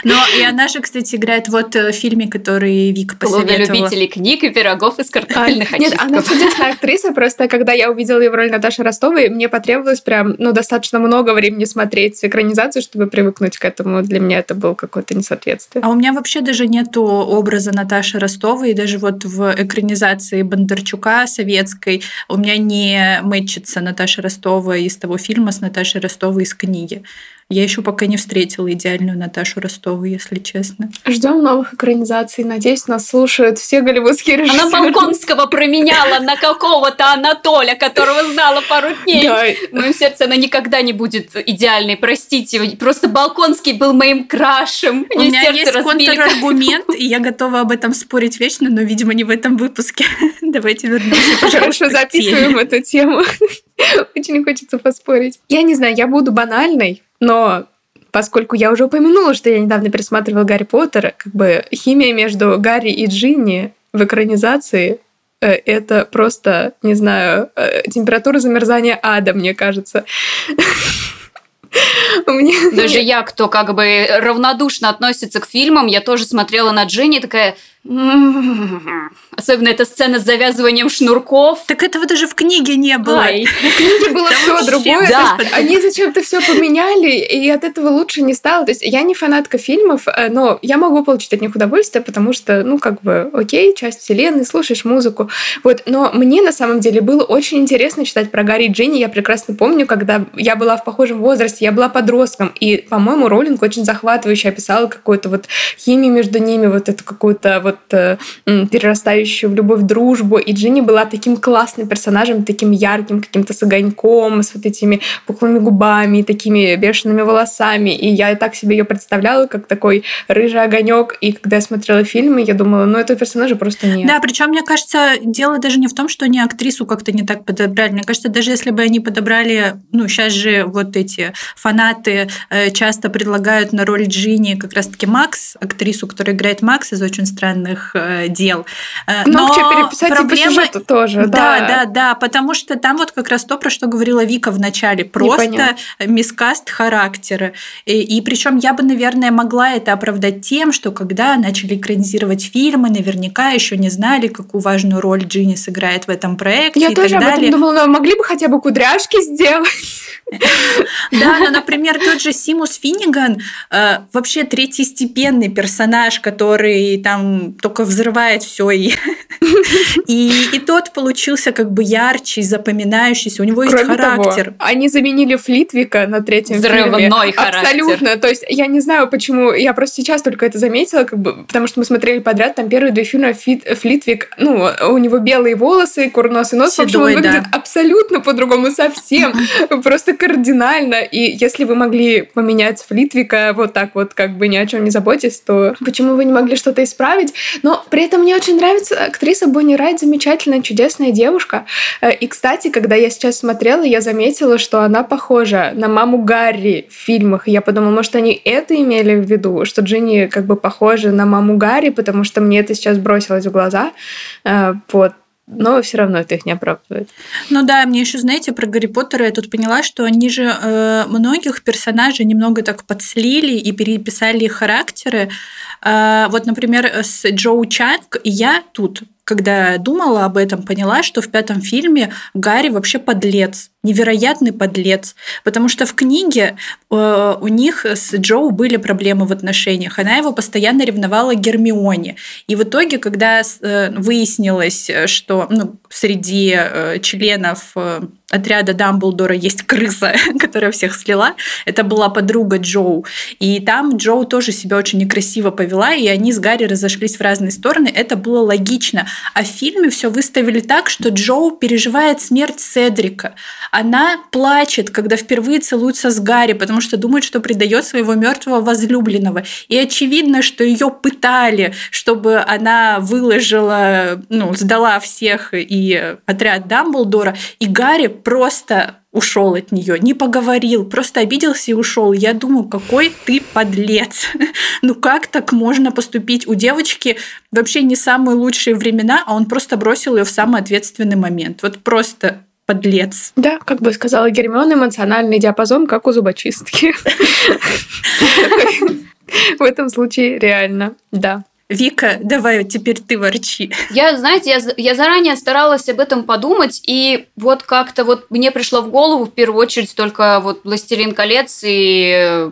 Но и она же, кстати, играет вот в фильме, который Вика посоветовала. Любителей книг и пирогов из картофельных а, Нет, она чудесная актриса, просто когда я увидела ее в роли Наташи Ростовой, мне потребовалось прям, ну, достаточно много времени смотреть экранизацию, чтобы привыкнуть к этому. Для меня это было какое-то несоответствие. А у меня вообще даже нету образа Наташи Ростовой, и даже вот в экранизации Бондарчука советской у меня не мэтчится Наташа Ростова из того фильма с Наташей Ростовой из книги. Я еще пока не встретила идеальную Наташу Ростову, если честно. Ждем новых экранизаций. Надеюсь, нас слушают все голливудские режиссеры. Она Балконского променяла на какого-то Анатоля, которого знала пару дней. Да. В моем сердце она никогда не будет идеальной, простите. Просто Балконский был моим крашем. У меня есть контраргумент, и я готова об этом спорить вечно, но, видимо, не в этом выпуске. Давайте вернемся, Хорошо, записываем эту тему. Очень хочется поспорить. Я не знаю, я буду банальной, но поскольку я уже упомянула, что я недавно пересматривала Гарри Поттера, как бы химия между Гарри и Джинни в экранизации э, это просто, не знаю, э, температура замерзания ада, мне кажется. Даже я, кто как бы равнодушно относится к фильмам, я тоже смотрела на Джинни, такая, Особенно эта сцена с завязыванием шнурков. Так этого даже в книге не было. Ай. В книге было все другое. Да. Они зачем-то все поменяли, и от этого лучше не стало. То есть я не фанатка фильмов, э, но я могу получить от них удовольствие, потому что, ну, как бы, окей, часть вселенной, слушаешь музыку. Вот. Но мне на самом деле было очень интересно читать про Гарри и Джинни. Я прекрасно помню, когда я была в похожем возрасте, я была подростком, и, по-моему, Роллинг очень захватывающе описала какую-то вот химию между ними, вот эту какую-то вот вот э, перерастающую в любовь, дружбу. И Джинни была таким классным персонажем, таким ярким, каким-то с огоньком, с вот этими пухлыми губами, такими бешеными волосами. И я так себе ее представляла, как такой рыжий огонек. И когда я смотрела фильмы, я думала, ну этого персонажа просто нет. Да, причем мне кажется, дело даже не в том, что они актрису как-то не так подобрали. Мне кажется, даже если бы они подобрали, ну, сейчас же вот эти фанаты э, часто предлагают на роль Джинни как раз-таки Макс, актрису, которая играет Макс из «Очень странных важных э, дел. Э, но переписать проблема... по тоже. Да, да, да, да, потому что там вот как раз то, про что говорила Вика в начале, просто мискаст характера. И, и причем я бы, наверное, могла это оправдать тем, что когда начали экранизировать фильмы, наверняка еще не знали, какую важную роль Джинни сыграет в этом проекте. Я тоже об этом думала, но могли бы хотя бы кудряшки сделать. Да, но, например, тот же Симус Финниган, э, вообще третьестепенный персонаж, который там только взрывает все и, и и тот получился как бы ярче, запоминающийся. У него есть Кроме характер. Того, они заменили Флитвика на третьем Взрывной фильме. характер. Абсолютно. То есть я не знаю, почему. Я просто сейчас только это заметила, как бы, потому что мы смотрели подряд там первые две фильма Фит, Флитвик. Ну, у него белые волосы, курносый нос. Седой, в общем, он выглядит да. абсолютно по-другому совсем. Просто кардинально. И если вы могли поменять Флитвика вот так вот, как бы ни о чем не заботясь, то почему вы не могли что-то исправить? Но при этом мне очень нравится актриса Бонни Райт, замечательная, чудесная девушка. Э, и, кстати, когда я сейчас смотрела, я заметила, что она похожа на маму Гарри в фильмах. Я подумала, может, они это имели в виду, что Джинни как бы похожа на маму Гарри, потому что мне это сейчас бросилось в глаза. Э, вот но все равно это их не оправдывает. Ну да, мне еще, знаете, про Гарри Поттера я тут поняла, что они же э, многих персонажей немного так подслили и переписали их характеры. Э, вот, например, с Джоу Чанг я тут когда думала об этом, поняла, что в пятом фильме Гарри вообще подлец, невероятный подлец, потому что в книге э, у них с Джоу были проблемы в отношениях, она его постоянно ревновала Гермионе, и в итоге, когда э, выяснилось, что ну, среди э, членов э, отряда Дамблдора есть крыса, которая всех слила. Это была подруга Джоу. И там Джоу тоже себя очень некрасиво повела, и они с Гарри разошлись в разные стороны. Это было логично. А в фильме все выставили так, что Джоу переживает смерть Седрика. Она плачет, когда впервые целуется с Гарри, потому что думает, что предает своего мертвого возлюбленного. И очевидно, что ее пытали, чтобы она выложила, ну, сдала всех и отряд Дамблдора. И Гарри просто ушел от нее, не поговорил, просто обиделся и ушел. Я думаю, какой ты подлец. ну как так можно поступить? У девочки вообще не самые лучшие времена, а он просто бросил ее в самый ответственный момент. Вот просто подлец. Да, как бы сказала Гермиона, эмоциональный диапазон, как у зубочистки. В этом случае реально, да. Вика, давай теперь ты ворчи. Я, знаете, я, я заранее старалась об этом подумать, и вот как-то вот мне пришло в голову в первую очередь только вот «Властелин колец» и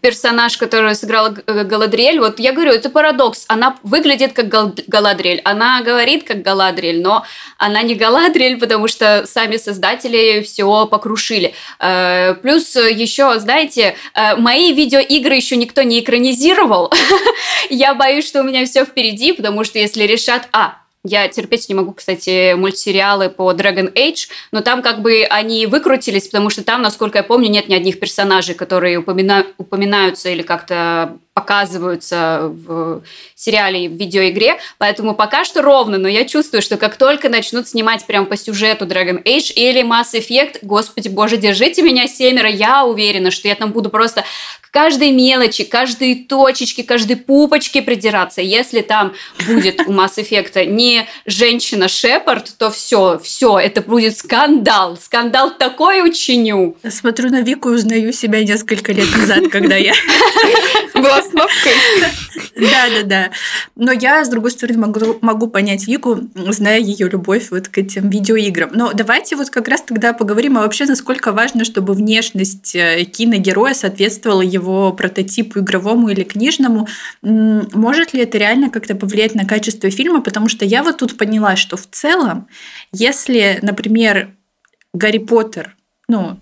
персонаж, который сыграла э, Галадриэль, вот я говорю, это парадокс. Она выглядит как Галадриэль, она говорит как Галадриэль, но она не Галадриэль, потому что сами создатели все покрушили. Э, плюс еще, знаете, мои видеоигры еще никто не экранизировал. Я боюсь, что у меня все впереди, потому что если решат, а, я терпеть не могу, кстати, мультсериалы по Dragon Age, но там как бы они выкрутились, потому что там, насколько я помню, нет ни одних персонажей, которые упомина... упоминаются или как-то показываются в сериале и в видеоигре, поэтому пока что ровно, но я чувствую, что как только начнут снимать прям по сюжету Dragon Age или Mass Effect, господи боже, держите меня семеро, я уверена, что я там буду просто к каждой мелочи, каждой точечке, каждой пупочке придираться. Если там будет у Mass Effect не женщина Шепард, то все, все, это будет скандал, скандал такой учиню. Смотрю на Вику и узнаю себя несколько лет назад, когда я была. Да, да, да. Но я, с другой стороны, могу, могу понять Вику, зная ее любовь вот к этим видеоиграм. Но давайте вот как раз тогда поговорим, а вообще насколько важно, чтобы внешность э, киногероя соответствовала его прототипу игровому или книжному. Может ли это реально как-то повлиять на качество фильма? Потому что я вот тут поняла, что в целом, если, например, Гарри Поттер, ну,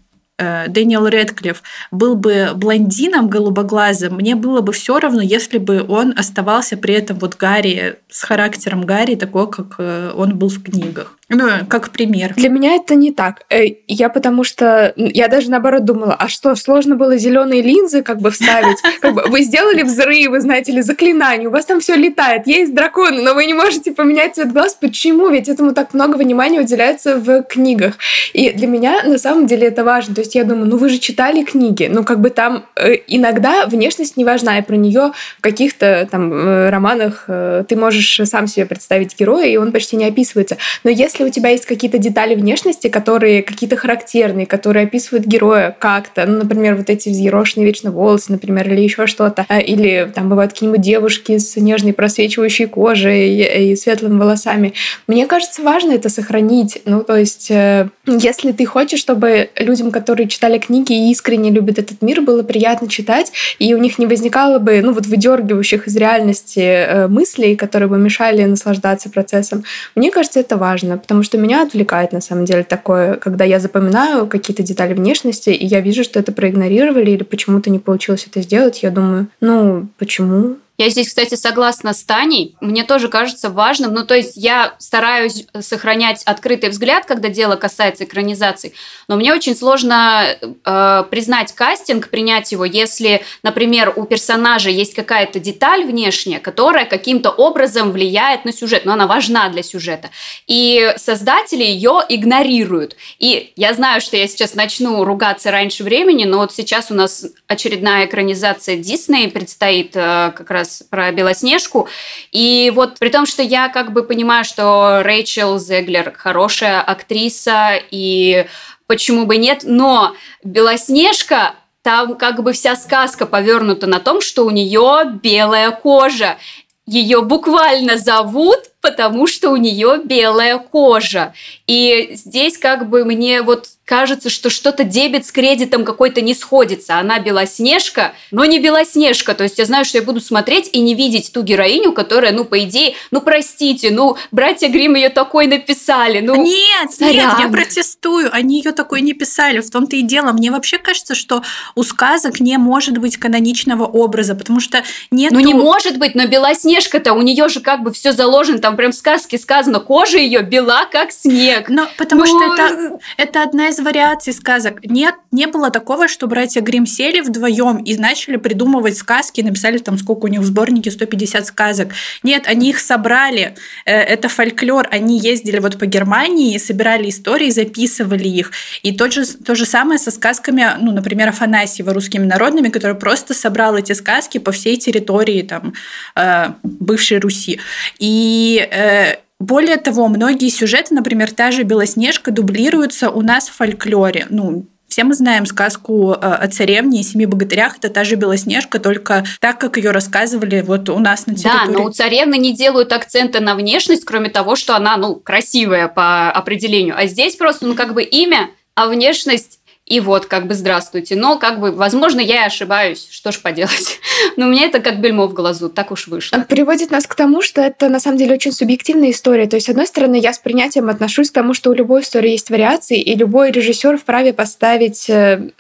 Дэниел Редклифф был бы блондином голубоглазым, мне было бы все равно, если бы он оставался при этом вот Гарри с характером Гарри, такой, как э, он был в книгах. Ну, как пример. Для меня это не так. Э, я потому что я даже наоборот думала, а что, сложно было зеленые линзы как бы вставить? Как бы вы сделали взрывы, знаете ли, заклинания, у вас там все летает, есть драконы, но вы не можете поменять цвет глаз. Почему? Ведь этому так много внимания уделяется в книгах. И для меня на самом деле это важно. То есть я думаю, ну вы же читали книги, ну как бы там э, иногда внешность не важна, и про нее в каких-то там э, романах ты можешь сам себе представить героя, и он почти не описывается. Но если если у тебя есть какие-то детали внешности, которые какие-то характерные, которые описывают героя как-то, ну, например, вот эти взъерошенные вечно волосы, например, или еще что-то, э, или там бывают какие-нибудь девушки с нежной просвечивающей кожей и, и светлыми волосами. Мне кажется, важно это сохранить. Ну, то есть, э, если ты хочешь, чтобы людям, которые читали книги и искренне любят этот мир, было приятно читать, и у них не возникало бы, ну, вот выдергивающих из реальности э, мыслей, которые бы мешали наслаждаться процессом, мне кажется, это важно, потому что меня отвлекает на самом деле такое, когда я запоминаю какие-то детали внешности, и я вижу, что это проигнорировали или почему-то не получилось это сделать, я думаю, ну, почему? Я здесь, кстати, согласна с Таней. Мне тоже кажется важным. Ну, то есть я стараюсь сохранять открытый взгляд, когда дело касается экранизации. Но мне очень сложно э, признать кастинг, принять его, если, например, у персонажа есть какая-то деталь внешняя, которая каким-то образом влияет на сюжет, но она важна для сюжета. И создатели ее игнорируют. И я знаю, что я сейчас начну ругаться раньше времени, но вот сейчас у нас очередная экранизация Дисней предстоит э, как раз про Белоснежку. И вот при том, что я как бы понимаю, что Рэйчел Зеглер хорошая актриса, и почему бы нет, но Белоснежка там как бы вся сказка повернута на том, что у нее белая кожа. Ее буквально зовут потому что у нее белая кожа. И здесь как бы мне вот кажется, что что-то дебет с кредитом какой-то не сходится. Она Белоснежка, но не Белоснежка. То есть я знаю, что я буду смотреть и не видеть ту героиню, которая, ну, по идее, ну, простите, ну, братья Грим ее такой написали. Ну, нет, сорян. нет, я протестую. Они ее такой не писали. В том-то и дело. Мне вообще кажется, что у сказок не может быть каноничного образа, потому что нет. Ну, не может быть, но Белоснежка-то, у нее же как бы все заложено, там прям в сказке сказано, кожа ее бела, как снег. Но потому ну... что это, это одна из вариаций сказок. Нет, не было такого, что братья Грим сели вдвоем и начали придумывать сказки, написали там сколько у них в сборнике, 150 сказок. Нет, они их собрали. Э, это фольклор. Они ездили вот по Германии, собирали истории, записывали их. И то же, то же самое со сказками, ну, например, Афанасьева русскими народными, который просто собрал эти сказки по всей территории там, э, бывшей Руси. И э, более того, многие сюжеты, например, та же Белоснежка, дублируются у нас в фольклоре. Ну, все мы знаем сказку э, о царевне и семи богатырях. Это та же Белоснежка, только так, как ее рассказывали вот у нас на территории. Да, но у царевны не делают акцента на внешность, кроме того, что она, ну, красивая по определению. А здесь просто, ну, как бы имя, а внешность и вот, как бы, здравствуйте. Но, как бы, возможно, я и ошибаюсь. Что ж поделать. Но у меня это как бельмо в глазу. Так уж вышло. Приводит нас к тому, что это, на самом деле, очень субъективная история. То есть, с одной стороны, я с принятием отношусь к тому, что у любой истории есть вариации, и любой режиссер вправе поставить э,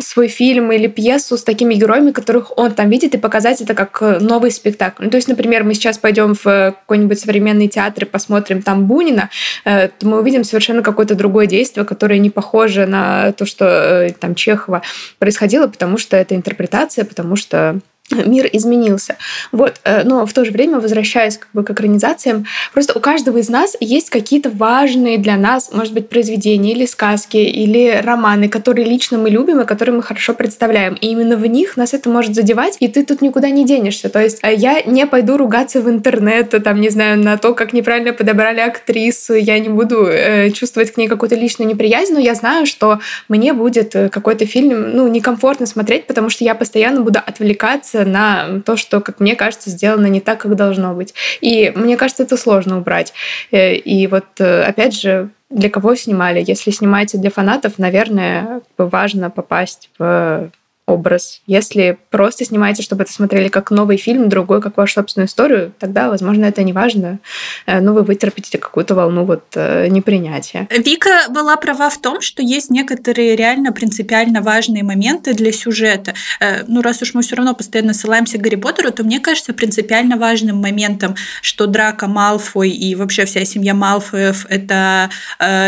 свой фильм или пьесу с такими героями, которых он там видит, и показать это как э, новый спектакль. Ну, то есть, например, мы сейчас пойдем в какой-нибудь современный театр и посмотрим там Бунина, э, то мы увидим совершенно какое-то другое действие, которое не похоже на то, что Э, там Чехова происходило, потому что это интерпретация, потому что мир изменился. Вот. Э, но в то же время, возвращаясь как бы к экранизациям, просто у каждого из нас есть какие-то важные для нас, может быть, произведения или сказки, или романы, которые лично мы любим и которые мы хорошо представляем. И именно в них нас это может задевать, и ты тут никуда не денешься. То есть э, я не пойду ругаться в интернет, там, не знаю, на то, как неправильно подобрали актрису, я не буду э, чувствовать к ней какую-то личную неприязнь, но я знаю, что мне будет э, какой-то фильм, ну, некомфортно смотреть, потому что я постоянно буду отвлекаться жаловаться на то, что, как мне кажется, сделано не так, как должно быть. И мне кажется, это сложно убрать. Э, и вот, э, опять же, для кого снимали? Если снимаете для фанатов, наверное, важно попасть в образ. Если просто снимаете, чтобы это смотрели как новый фильм, другой, как вашу собственную историю, тогда, возможно, это не важно, э, но вы вытерпите какую-то волну вот э, непринятия. Вика была права в том, что есть некоторые реально принципиально важные моменты для сюжета. Э, ну, раз уж мы все равно постоянно ссылаемся к Гарри Поттеру, то мне кажется принципиально важным моментом, что драка Малфой и вообще вся семья Малфоев — это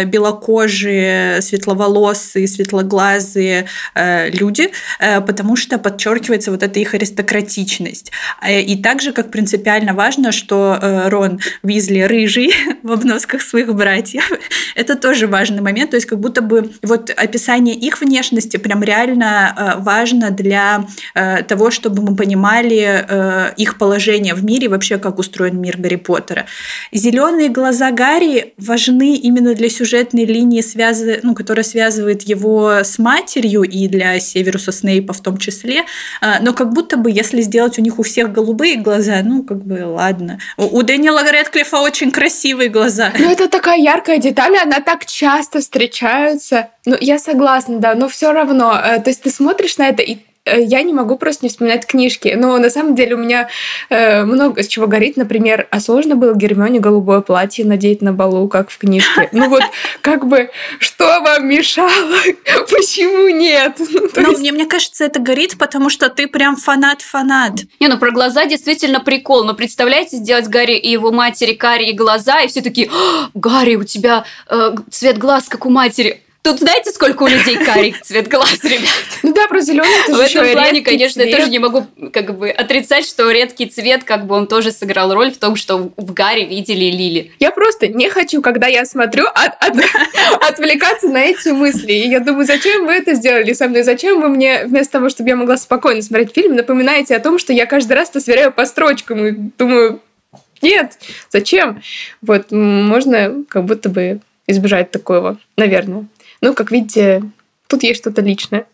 белокожие, светловолосые, светлоглазые люди, потому что подчеркивается вот эта их аристократичность. Э, и также, как принципиально важно, что э, Рон Визли рыжий в обносках своих братьев. Это тоже важный момент. То есть как будто бы вот описание их внешности прям реально важно для того, чтобы мы понимали их положение в мире, вообще как устроен мир Гарри Поттера. Зеленые глаза Гарри важны именно для сюжетной линии, связы, ну, которая связывает его с матерью и для Северуса Снейпа Снейпа в том числе, а, но как будто бы, если сделать у них у всех голубые глаза, ну, как бы, ладно. У Дэниела Рэдклиффа очень красивые глаза. Ну, это такая яркая деталь, она так часто встречается. Ну, я согласна, да, но все равно. Э, то есть ты смотришь на это, и я не могу просто не вспоминать книжки. Но на самом деле у меня э, много с чего горит. Например, а сложно было Гермионе голубое платье надеть на балу, как в книжке. Ну вот, как бы, что вам мешало? Почему нет? Ну, ну есть... мне, мне кажется, это горит, потому что ты прям фанат-фанат. Не, ну про глаза действительно прикол. Но представляете, сделать Гарри и его матери карие глаза, и все такие, «А, Гарри, у тебя э, цвет глаз, как у матери. Тут знаете, сколько у людей карий цвет глаз, ребят? Ну да, про зеленый это В этом плане, конечно, цвет. я тоже не могу как бы отрицать, что редкий цвет, как бы он тоже сыграл роль в том, что в Гарри видели Лили. Я просто не хочу, когда я смотрю, от, от, отвлекаться на эти мысли. И я думаю, зачем вы это сделали со мной? Зачем вы мне, вместо того, чтобы я могла спокойно смотреть фильм, напоминаете о том, что я каждый раз это сверяю по строчкам и думаю, нет, зачем? Вот, можно как будто бы избежать такого, наверное. Ну, как видите, тут есть что-то личное.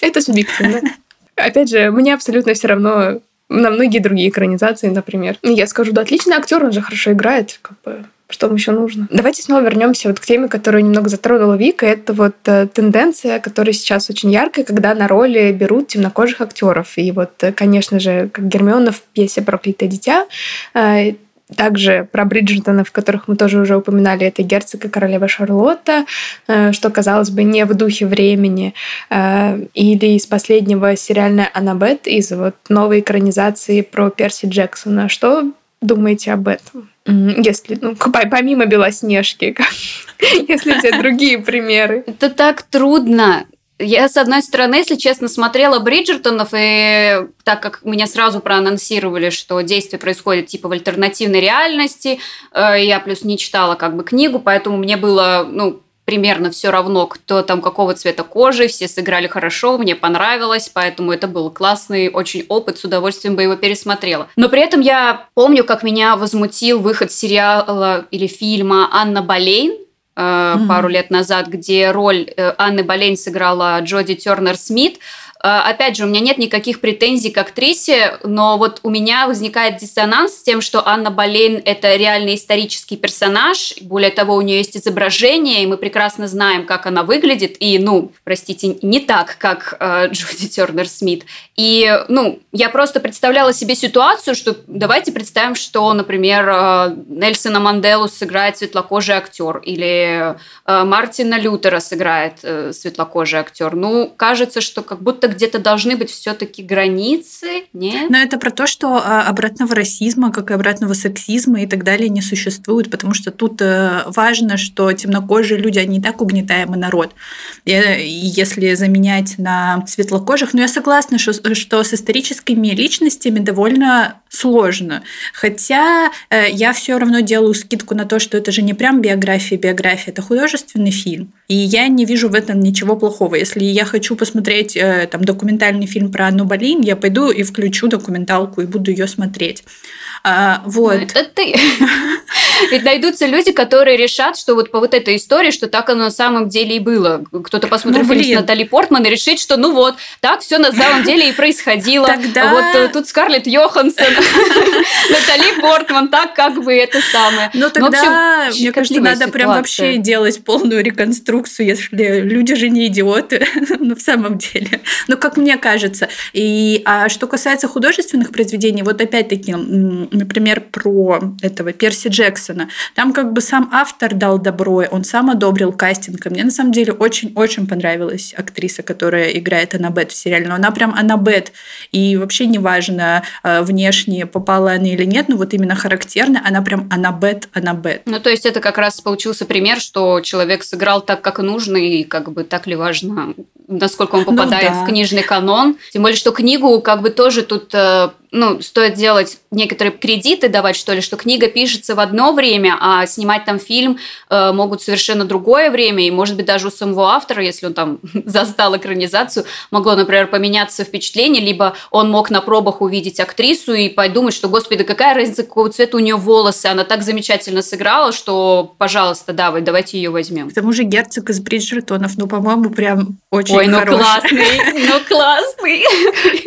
Это субъективно. Опять же, мне абсолютно все равно, на многие другие экранизации, например. Я скажу, да, отличный актер, он же хорошо играет, как бы что вам еще нужно? Давайте снова вернемся вот к теме, которую немного затронула Вика. Это вот э, тенденция, которая сейчас очень яркая, когда на роли берут темнокожих актеров. И вот, э, конечно же, как Гермиона в пьесе «Проклятое дитя», э, также про Бриджертонов, которых мы тоже уже упоминали, это герцог и королева Шарлотта, э, что, казалось бы, не в духе времени. Э, или из последнего сериальная Аннабет из вот новой экранизации про Перси Джексона. Что думаете об этом? Если, ну, помимо Белоснежки, если взять другие примеры. Это так трудно. Я, с одной стороны, если честно, смотрела Бриджертонов, и так как меня сразу проанонсировали, что действие происходит типа в альтернативной реальности, э, я плюс не читала как бы книгу, поэтому мне было, ну, примерно все равно, кто там какого цвета кожи, все сыграли хорошо, мне понравилось, поэтому это был классный очень опыт, с удовольствием бы его пересмотрела. Но при этом я помню, как меня возмутил выход сериала или фильма «Анна Болейн», mm-hmm. пару лет назад, где роль э, Анны Болейн сыграла Джоди Тернер Смит. Э, опять же, у меня нет никаких претензий к актрисе, но вот у меня возникает диссонанс с тем, что Анна Болейн – это реальный исторический персонаж. Более того, у нее есть изображение, и мы прекрасно знаем, как она выглядит. И, ну, простите, не так, как э, Джоди Тернер Смит. И, ну, я просто представляла себе ситуацию, что давайте представим, что, например, э, Нельсона Манделу сыграет светлокожий актер, или э, Мартина Лютера сыграет э, светлокожий актер. Ну, кажется, что как будто где-то должны быть все-таки границы, нет? Но это про то, что а, обратного расизма, как и обратного сексизма и так далее не существует, потому что тут э, важно, что темнокожие люди, они и так угнетаемый народ. И если заменять на светлокожих, ну я согласна, что, что с историческими личностями довольно сложно. Хотя э, я все равно делаю скидку на то, что это же не прям биография, биография, это художественный фильм. И я не вижу в этом ничего плохого. Если я хочу посмотреть э, там документальный фильм про Анну Болин, я пойду и включу документалку и буду ее смотреть. А, вот. Ну, это ты. Ведь найдутся люди, которые решат, что вот по вот этой истории, что так оно на самом деле и было. Кто-то посмотрит ну, фильм с Натали Портман и решит, что ну вот, так все на самом деле и происходило. Тогда... Вот э, тут Скарлетт Йоханссон, Натали Портман, так как бы это самое. Ну, ну тогда, мне кажется, надо прям вообще делать полную реконструкцию, если люди же не идиоты, ну, в самом деле. Ну, как мне кажется. И, а что касается художественных произведений, вот опять-таки, например, про этого Перси Джексона. Там как бы сам автор дал добро, он сам одобрил кастинг. И мне на самом деле очень-очень понравилась актриса, которая играет Аннабет в сериале. Но она прям Аннабет. И вообще неважно, э, внешне попала она или нет, но вот именно характерно, она прям Аннабет, Аннабет. Ну, то есть это как раз получился пример, что человек сыграл так, как нужно, и как бы так ли важно, насколько он ну попадает ну, да. в книжный канон. Тем более, что книгу как бы тоже тут э, ну, стоит делать некоторые кредиты, давать, что ли, что книга пишется в одно время, а снимать там фильм э, могут совершенно другое время, и, может быть, даже у самого автора, если он там застал экранизацию, могло, например, поменяться впечатление, либо он мог на пробах увидеть актрису и подумать, что, господи, какая разница, какого цвета у нее волосы, она так замечательно сыграла, что, пожалуйста, давай, давайте ее возьмем. К тому же герцог из Бриджертонов, ну, по-моему, прям очень Ой, ну классный, ну классный.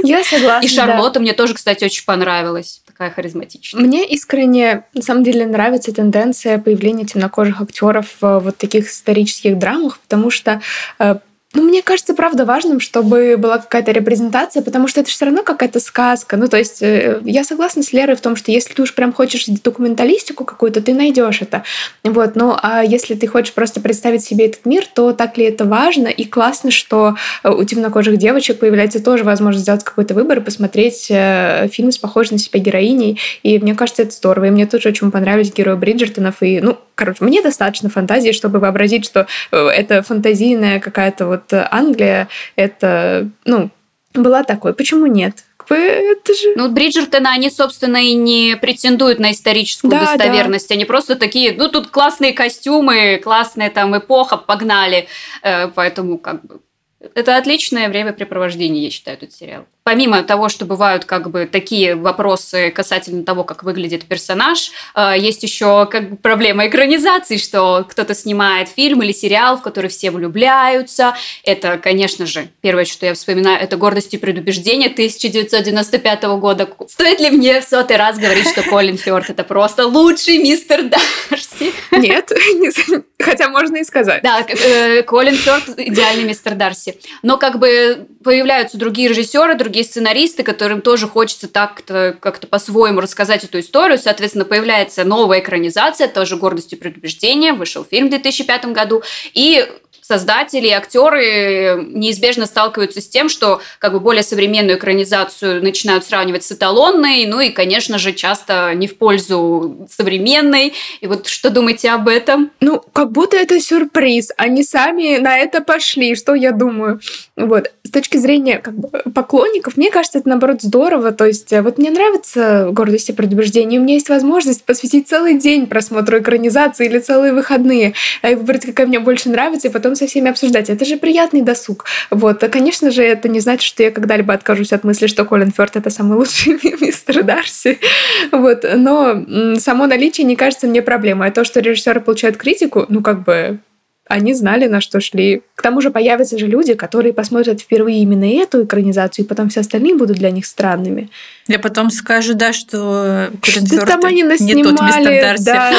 Я согласна, И Шарлотта мне тоже, кстати, очень понравилась. Такая харизматичная. Мне искренне, на самом деле, нравится тенденция появления темнокожих актеров в вот таких исторических драмах, потому что э, ну, мне кажется, правда важным, чтобы была какая-то репрезентация, потому что это все равно какая-то сказка. Ну, то есть э, я согласна с Лерой в том, что если ты уж прям хочешь документалистику какую-то, ты найдешь это. Вот, ну, а если ты хочешь просто представить себе этот мир, то так ли это важно? И классно, что э, у темнокожих девочек появляется тоже возможность сделать какой-то выбор и посмотреть э, фильм с похожей на себя героиней. И мне кажется, это здорово. И мне тоже очень понравились герои Бриджертонов. И, ну, короче, мне достаточно фантазии, чтобы вообразить, что это фантазийная какая-то вот вот Англия, это, ну, была такой. Почему нет? Это же... Ну, Бриджертона, они, собственно, и не претендуют на историческую да, достоверность. Да. Они просто такие, ну, тут классные костюмы, классная там эпоха, погнали. Э, поэтому, как бы, это отличное времяпрепровождение, я считаю, этот сериал. Помимо того, что бывают как бы такие вопросы касательно того, как выглядит персонаж, э, есть еще как бы проблема экранизации, что кто-то снимает фильм или сериал, в который все влюбляются. Это, конечно же, первое, что я вспоминаю, это «Гордость и предубеждение» 1995 года. Стоит ли мне в сотый раз говорить, что Колин Фёрд это просто лучший мистер Дарси? Нет, хотя можно и сказать. Да, э, Колин Фёрд идеальный мистер Дарси. Но как бы появляются другие режиссеры, другие сценаристы, которым тоже хочется так-то как-то по-своему рассказать эту историю. Соответственно, появляется новая экранизация, тоже «Гордость и предубеждение». Вышел фильм в 2005 году. И создатели и актеры неизбежно сталкиваются с тем, что как бы более современную экранизацию начинают сравнивать с эталонной, ну и, конечно же, часто не в пользу современной. И вот что думаете об этом? Ну, как будто это сюрприз. Они сами на это пошли, что я думаю. Вот. С точки зрения как бы, поклонников, мне кажется, это, наоборот, здорово. То есть, вот мне нравится «Гордость и предубеждение», у меня есть возможность посвятить целый день просмотру экранизации или целые выходные, и выбрать, какая мне больше нравится, и потом со всеми обсуждать. Это же приятный досуг. Вот. А, конечно же, это не значит, что я когда-либо откажусь от мысли, что Колин Фёрд — это самый лучший мистер Дарси. Вот. Но само наличие не кажется мне проблемой. А то, что режиссеры получают критику, ну, как бы они знали, на что шли. К тому же появятся же люди, которые посмотрят впервые именно эту экранизацию, и потом все остальные будут для них странными. Я потом скажу, да, что что там они не тот мистер Дарси. Да,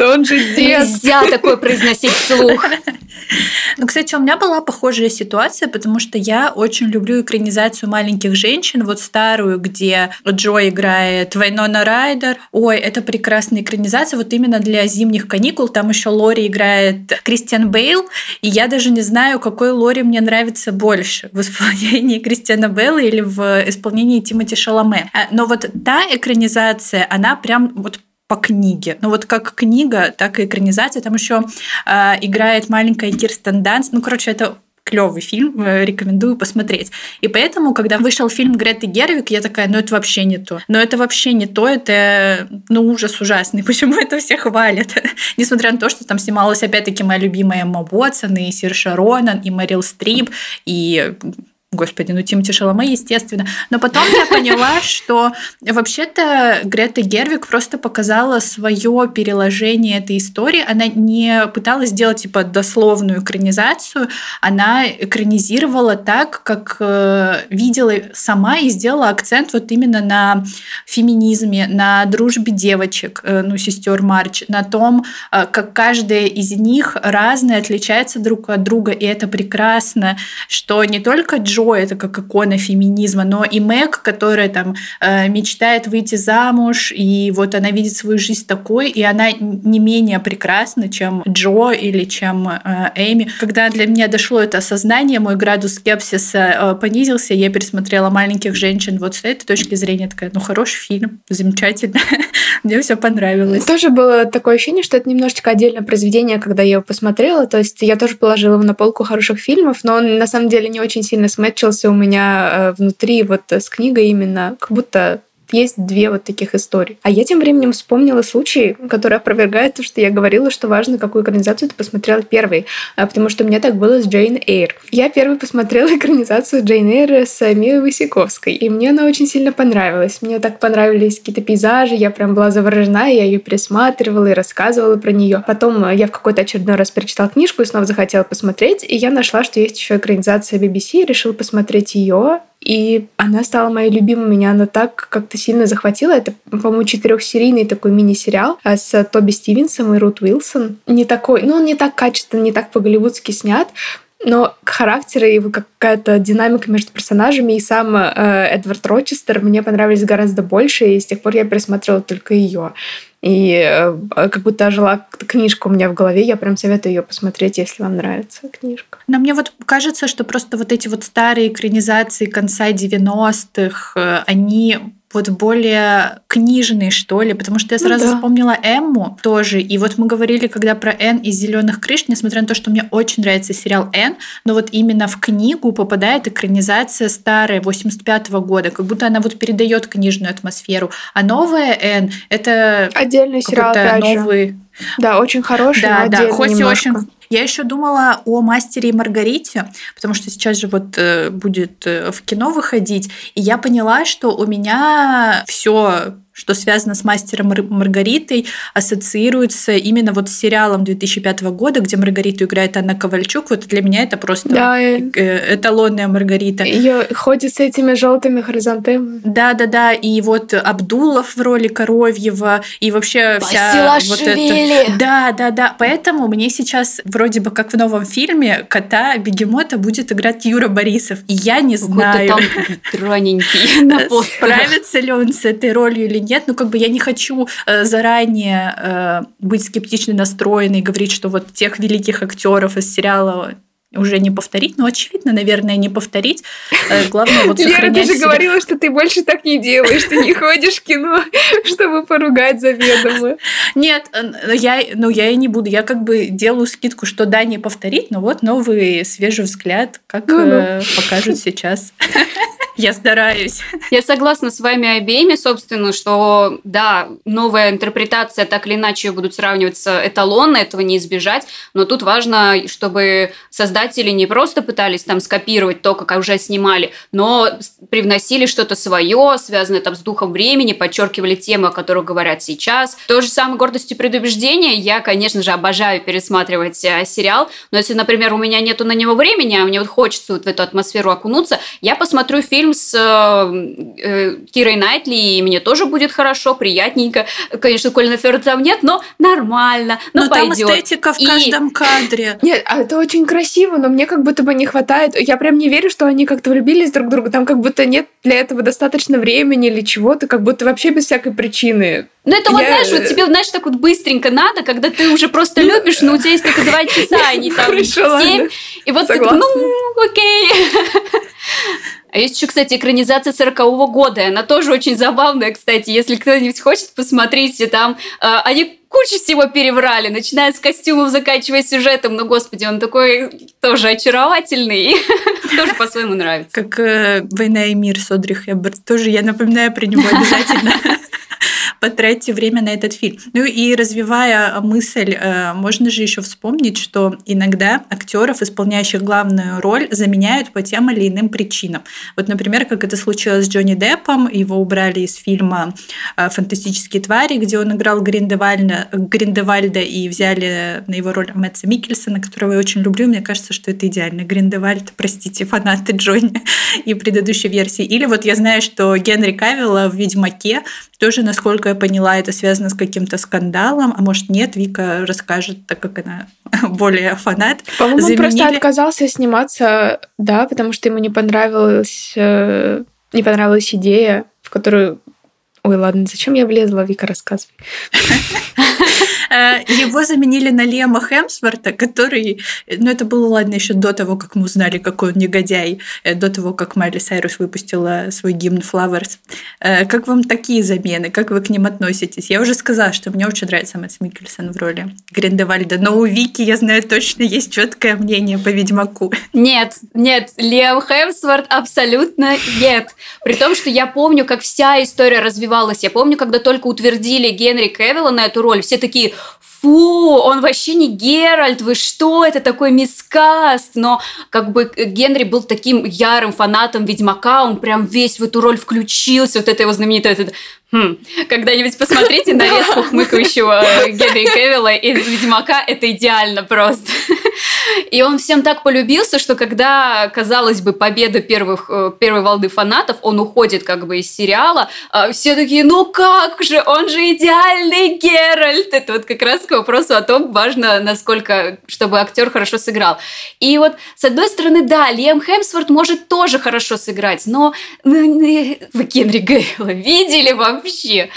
он же дед. Нельзя такое произносить вслух. Ну, кстати, у меня была похожая ситуация, потому что я очень люблю экранизацию «Маленьких женщин», вот старую, где Джо играет Вайнона Райдер. Ой, это прекрасная экранизация, вот именно для зимних каникул. Там еще Лори играет Кристиан Бейл, и я даже не знаю, какой Лори мне нравится больше в исполнении Кристиана Бейла или в исполнении Тимоти Шаломе. А, но вот та экранизация, она прям вот по книге. Ну вот как книга, так и экранизация. Там еще э, играет маленькая Кирстен Данс. Ну, короче, это клевый фильм, э, рекомендую посмотреть. И поэтому, когда вышел фильм Греты Гервик, я такая, ну это вообще не то. Но это вообще не то, это, ну, ужас ужасный. Почему это все хвалят? Несмотря на то, что там снималась опять-таки моя любимая Эмма Уотсон, и Сирша Ронан, и Мэрил Стрип, и Господи, ну Тимати Шаломе, естественно. Но потом я поняла, что вообще-то Грета Гервик просто показала свое переложение этой истории. Она не пыталась сделать типа дословную экранизацию, она экранизировала так, как э, видела сама и сделала акцент вот именно на феминизме, на дружбе девочек, э, ну, сестер Марч, на том, э, как каждая из них разная, отличается друг от друга, и это прекрасно, что не только Джо Джо это как икона феминизма, но и Мэг, которая там э, мечтает выйти замуж, и вот она видит свою жизнь такой, и она не менее прекрасна, чем Джо или чем э, Эми. Когда для меня дошло это осознание, мой градус скепсиса э, понизился, я пересмотрела «Маленьких женщин» вот с этой точки зрения, такая, ну, хороший фильм, замечательно, мне все понравилось. Тоже было такое ощущение, что это немножечко отдельное произведение, когда я его посмотрела, то есть я тоже положила его на полку хороших фильмов, но он на самом деле не очень сильно смэч начался у меня э, внутри вот с книгой именно, как будто есть две вот таких истории. А я тем временем вспомнила случай, который опровергает то, что я говорила, что важно, какую экранизацию ты посмотрела первой. А, потому что у меня так было с Джейн Эйр. Я первой посмотрела экранизацию Джейн Эйр с Мией Васиковской, и мне она очень сильно понравилась. Мне так понравились какие-то пейзажи, я прям была заворожена, я ее пересматривала и рассказывала про нее. Потом я в какой-то очередной раз перечитала книжку и снова захотела посмотреть, и я нашла, что есть еще экранизация BBC, решила посмотреть ее. И она стала моей любимой. Меня она так как-то сильно захватила. Это, по-моему, четырехсерийный такой мини-сериал а, с Тоби Стивенсом и Рут Уилсон. Не такой, ну, он не так качественно, не так по-голливудски снят, но характер и какая-то динамика между персонажами и сам э, Эдвард Рочестер мне понравились гораздо больше, и с тех пор я пересмотрела только ее. И э, как будто ожила книжка у меня в голове. Я прям советую ее посмотреть, если вам нравится книжка. Но мне вот кажется, что просто вот эти вот старые экранизации конца 90-х, э, они вот более книжный, что ли, потому что я ну сразу ну, да. вспомнила Эмму тоже, и вот мы говорили, когда про Эн из зеленых крыш, несмотря на то, что мне очень нравится сериал Эн, но вот именно в книгу попадает экранизация старая, 85 -го года, как будто она вот передает книжную атмосферу, а новая Эн — это отдельный сериал, опять новый... Да, очень хороший, да, да, хоть немножко. и очень Я еще думала о мастере и Маргарите, потому что сейчас же вот э, будет э, в кино выходить, и я поняла, что у меня все что связано с мастером Маргаритой, ассоциируется именно вот с сериалом 2005 года, где Маргариту играет Анна Ковальчук. Вот для меня это просто да, э, эталонная Маргарита. Ее ходит с этими желтыми хоризонтами. Да, да, да. И вот Абдулов в роли Коровьева, и вообще вся вот это. Да, да, да. Поэтому мне сейчас вроде бы как в новом фильме кота Бегемота будет играть Юра Борисов. И я не знаю. там драненький Справится ли он с этой ролью или нет, ну как бы я не хочу э, заранее э, быть скептично настроенной и говорить, что вот тех великих актеров из сериала уже не повторить, но очевидно, наверное, не повторить. Э, главное вот Лера, ты же себя. говорила, что ты больше так не делаешь, ты не ходишь в кино, чтобы поругать заведомо. Нет, я, ну я и не буду. Я как бы делаю скидку, что да, не повторить, но вот новый свежий взгляд, как ну, ну. покажут сейчас. Я стараюсь. Я согласна с вами обеими, собственно, что да, новая интерпретация так или иначе будут сравниваться эталонно, этого не избежать, но тут важно, чтобы создатели не просто пытались там скопировать то, как уже снимали, но привносили что-то свое, связанное там с духом времени, подчеркивали темы, о которых говорят сейчас. То же самое «Гордость и предубеждение». Я, конечно же, обожаю пересматривать э, сериал, но если, например, у меня нету на него времени, а мне вот хочется вот в эту атмосферу окунуться, я посмотрю фильм фильм с э, э, Кирой Найтли, и мне тоже будет хорошо, приятненько. Конечно, Колина Ферра там нет, но нормально, но, но пойдет. там эстетика в и... каждом кадре. Нет, а это очень красиво, но мне как будто бы не хватает. Я прям не верю, что они как-то влюбились друг в друга. Там как будто нет для этого достаточно времени или чего-то, как будто вообще без всякой причины. Ну, это я... вот, знаешь, вот тебе, знаешь, так вот быстренько надо, когда ты уже просто ну, любишь, но у тебя есть только два часа, а не там семь. И вот ты, ну, окей. А есть еще, кстати, экранизация 40-го года, она тоже очень забавная, кстати. Если кто-нибудь хочет, посмотрите, там э, они кучу всего переврали, начиная с костюмов, заканчивая сюжетом. Но, господи, он такой тоже очаровательный. Тоже по-своему нравится. Как э, «Война и мир» Содри Хэбберт. Тоже я напоминаю про него обязательно потратьте время на этот фильм. Ну и развивая мысль, э, можно же еще вспомнить, что иногда актеров, исполняющих главную роль, заменяют по тем или иным причинам. Вот, например, как это случилось с Джонни Деппом, его убрали из фильма э, «Фантастические твари», где он играл Гриндевальда, Гриндевальда и взяли на его роль Мэтса Микельсона, которого я очень люблю. Мне кажется, что это идеально. Гриндевальд, простите, фанаты Джонни и предыдущей версии. Или вот я знаю, что Генри Кавилла в «Ведьмаке» тоже, насколько я поняла, это связано с каким-то скандалом, а может нет, Вика расскажет, так как она более фанат. По-моему, Заменили... он просто отказался сниматься, да, потому что ему не понравилась, э, не понравилась идея, в которую Ой, ладно, зачем я влезла, Вика, рассказывай. Э, его заменили на Лема Хемсворта, который, ну это было, ладно, еще до того, как мы узнали, какой он негодяй, э, до того, как Майли Сайрус выпустила свой гимн Flowers. Э, как вам такие замены? Как вы к ним относитесь? Я уже сказала, что мне очень нравится Мэтт Микельсон в роли Гриндевальда, но у Вики, я знаю, точно есть четкое мнение по Ведьмаку. Нет, нет, Лем Хемсворт абсолютно нет. При том, что я помню, как вся история развивалась. Я помню, когда только утвердили Генри Кевилла на эту роль, все такие, фу, он вообще не Геральт, вы что, это такой мискаст. Но как бы Генри был таким ярым фанатом Ведьмака, он прям весь в эту роль включился, вот это его знаменитое, это, хм, когда-нибудь посмотрите нарезку хмыкающего Генри Кевилла из Ведьмака, это идеально просто. И он всем так полюбился, что когда, казалось бы, победа первых, э, первой волны фанатов, он уходит как бы из сериала, а все такие, ну как же, он же идеальный Геральт. Это вот как раз к вопросу о том, важно, насколько, чтобы актер хорошо сыграл. И вот, с одной стороны, да, Лиам Хемсворт может тоже хорошо сыграть, но ну, вы Генри Гейла видели вообще?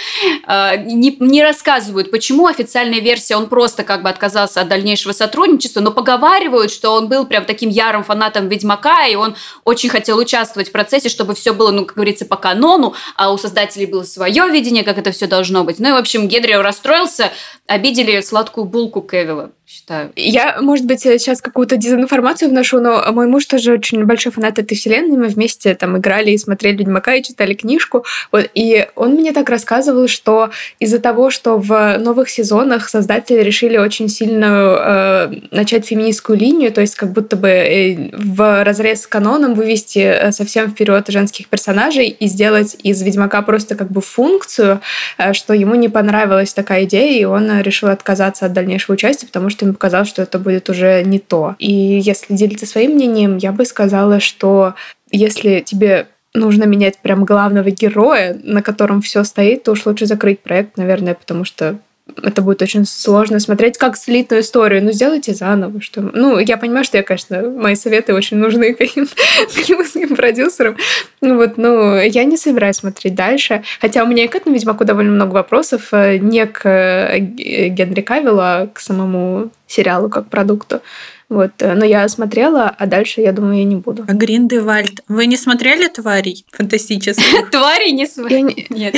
А, не, не рассказывают, почему официальная версия, он просто как бы отказался от дальнейшего сотрудничества, но поговаривают что он был прям таким ярым фанатом Ведьмака, и он очень хотел участвовать в процессе, чтобы все было, ну, как говорится, по канону, а у создателей было свое видение, как это все должно быть. Ну и, в общем, Генри расстроился, обидели сладкую булку Кевилла. Считаю. Я, может быть, сейчас какую-то дезинформацию вношу, но мой муж тоже очень большой фанат этой вселенной. Мы вместе там играли и смотрели Ведьмака и читали книжку. Вот, и он мне так рассказывал, что из-за того, что в новых сезонах создатели решили очень сильно э, начать феминистскую линию, то есть как будто бы э, в разрез с каноном вывести э, совсем вперед женских персонажей и сделать из Ведьмака просто как бы функцию, э, что ему не понравилась такая идея, и он решил отказаться от дальнейшего участия, потому что ему показалось, что это будет уже не то. И если делиться своим мнением, я бы сказала, что если тебе нужно менять прям главного героя, на котором все стоит, то уж лучше закрыть проект, наверное, потому что это будет очень сложно смотреть как слитную историю. Ну, сделайте заново. Что... Ну, я понимаю, что я, конечно, мои советы очень нужны каким-то продюсерам. Ну, вот, ну, я не собираюсь смотреть дальше. Хотя у меня и к этому Ведьмаку довольно много вопросов. Э, не к э, Генри Кавиллу, а к самому сериалу как продукту. Вот, э, но я смотрела, а дальше, я думаю, я не буду. А Гриндевальд. Вы не смотрели «Тварей» фантастических? «Тварей» не смотрели? Нет.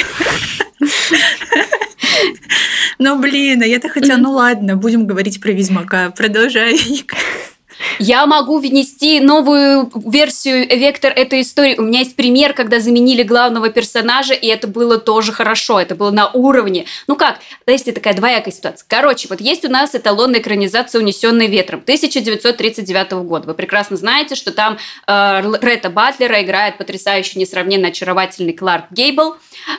Ну, блин, а я-то хотела, ну ладно, будем говорить про Ведьмака. Продолжай, я могу внести новую версию вектор этой истории. У меня есть пример, когда заменили главного персонажа, и это было тоже хорошо, это было на уровне. Ну как, есть такая двоякая ситуация. Короче, вот есть у нас эталонная экранизация «Унесенный ветром» 1939 года. Вы прекрасно знаете, что там э, Ретта Батлера играет потрясающий, несравненно очаровательный Кларк Гейбл.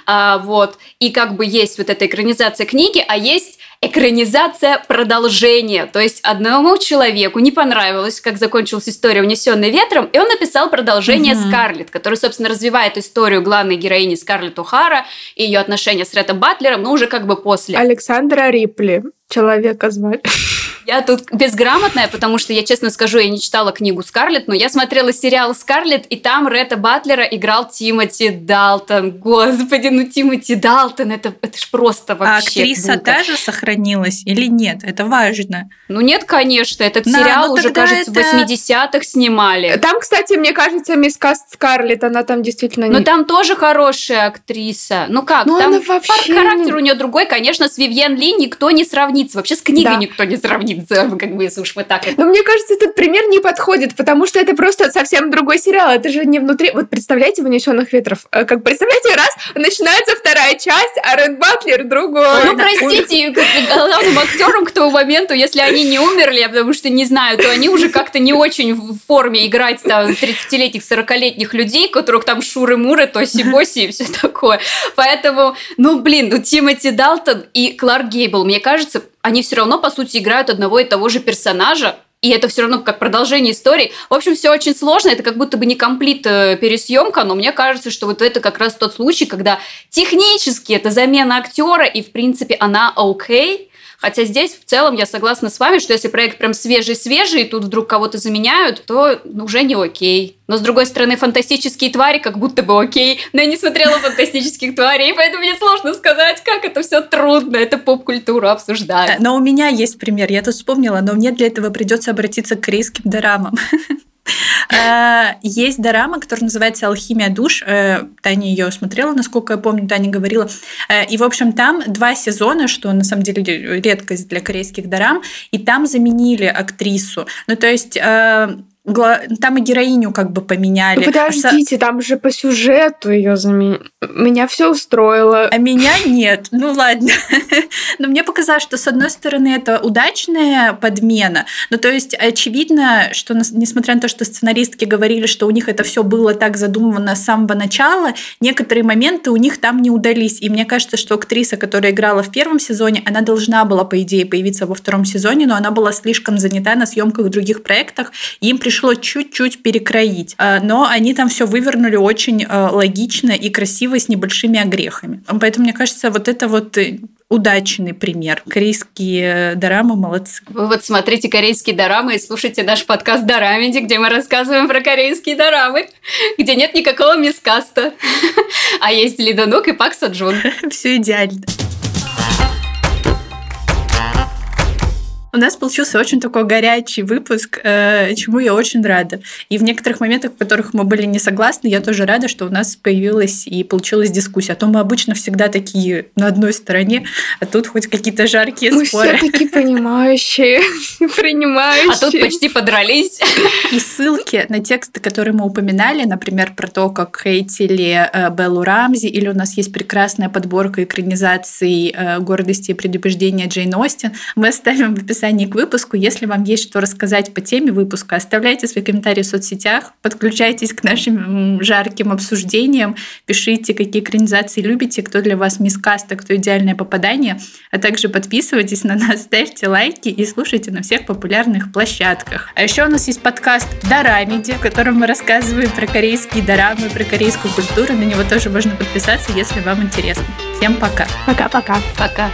А, вот. И как бы есть вот эта экранизация книги, а есть экранизация продолжения. То есть одному человеку не понравилось, как закончилась история «Унесенная ветром», и он написал продолжение угу. «Скарлетт», который, собственно, развивает историю главной героини Скарлетт О'Хара и ее отношения с Реттом Батлером, но уже как бы после. Александра Рипли. Человека звали. Я тут безграмотная, потому что, я честно скажу, я не читала книгу Скарлетт, но я смотрела сериал Скарлетт, и там Ретта Батлера играл Тимоти Далтон. Господи, ну Тимоти Далтон, это, это ж просто вообще А актриса бука. та же сохранилась или нет? Это важно. Ну нет, конечно, этот да, сериал ну уже, кажется, это... в 80-х снимали. Там, кстати, мне кажется, мисс Каст Скарлетт, она там действительно... Но не... там тоже хорошая актриса. Ну как, ну, там вообще... характер у нее другой, конечно, с Вивьен Ли никто не сравнится. Вообще с книгой да. никто не сравнится сравнится, как бы, если уж мы так... Но мне кажется, этот пример не подходит, потому что это просто совсем другой сериал. Это же не внутри... Вот представляете «Унесенных ветров»? Э, как представляете, раз, начинается вторая часть, а Ред Батлер другой. Ну, простите, главным актерам к тому моменту, если они не умерли, потому что не знаю, то они уже как-то не очень в форме играть там 30-летних, 40-летних людей, которых там шуры-муры, тоси-боси и все такое. Поэтому, ну, блин, ну, Тимоти Далтон и Кларк Гейбл, мне кажется, они все равно, по сути, играют одного и того же персонажа, и это все равно как продолжение истории. В общем, все очень сложно. Это как будто бы не комплит э, пересъемка, но мне кажется, что вот это как раз тот случай, когда технически это замена актера, и в принципе она окей, Хотя здесь в целом я согласна с вами, что если проект прям свежий-свежий, и тут вдруг кого-то заменяют, то уже не окей. Но с другой стороны, фантастические твари как будто бы окей. Но я не смотрела фантастических тварей, поэтому мне сложно сказать, как это все трудно, это поп-культуру обсуждать. Но у меня есть пример, я тут вспомнила, но мне для этого придется обратиться к корейским дорамам. Э, есть дорама, которая называется «Алхимия душ». Э, Таня ее смотрела, насколько я помню, Таня говорила. Э, и, в общем, там два сезона, что на самом деле редкость для корейских дорам, и там заменили актрису. Ну, то есть там и героиню как бы поменяли. Ну, подождите, там же по сюжету ее заменили. Меня все устроило. А меня нет. Ну ладно. Но мне показалось, что с одной стороны это удачная подмена. Ну то есть очевидно, что несмотря на то, что сценаристки говорили, что у них это все было так задумано с самого начала, некоторые моменты у них там не удались. И мне кажется, что актриса, которая играла в первом сезоне, она должна была, по идее, появиться во втором сезоне, но она была слишком занята на съемках в других проектах, и им пришлось пришлось чуть-чуть перекроить. А, но они там все вывернули очень а, логично и красиво с небольшими огрехами. Поэтому, мне кажется, вот это вот э, удачный пример. Корейские дорамы молодцы. Вы вот смотрите корейские дорамы и слушайте наш подкаст Дорамеди, где мы рассказываем про корейские дорамы, где нет никакого мискаста, а есть Лидонук и Пак Соджун. Все идеально. У нас получился очень такой горячий выпуск, э, чему я очень рада. И в некоторых моментах, в которых мы были не согласны, я тоже рада, что у нас появилась и получилась дискуссия. А то мы обычно всегда такие на одной стороне, а тут хоть какие-то жаркие Мы споры. все таки понимающие, принимающие. А тут почти подрались. И ссылки на тексты, которые мы упоминали, например, про то, как хейтили э, Беллу Рамзи, или у нас есть прекрасная подборка экранизаций э, «Гордости и предубеждения» Джейн Остин, мы оставим в описании к выпуску. Если вам есть что рассказать по теме выпуска, оставляйте свои комментарии в соцсетях, подключайтесь к нашим жарким обсуждениям, пишите, какие экранизации любите, кто для вас мискаст, а кто идеальное попадание, а также подписывайтесь на нас, ставьте лайки и слушайте на всех популярных площадках. А еще у нас есть подкаст Дорамеди, в котором мы рассказываем про корейские дорамы, про корейскую культуру. На него тоже можно подписаться, если вам интересно. Всем пока! Пока-пока. Пока.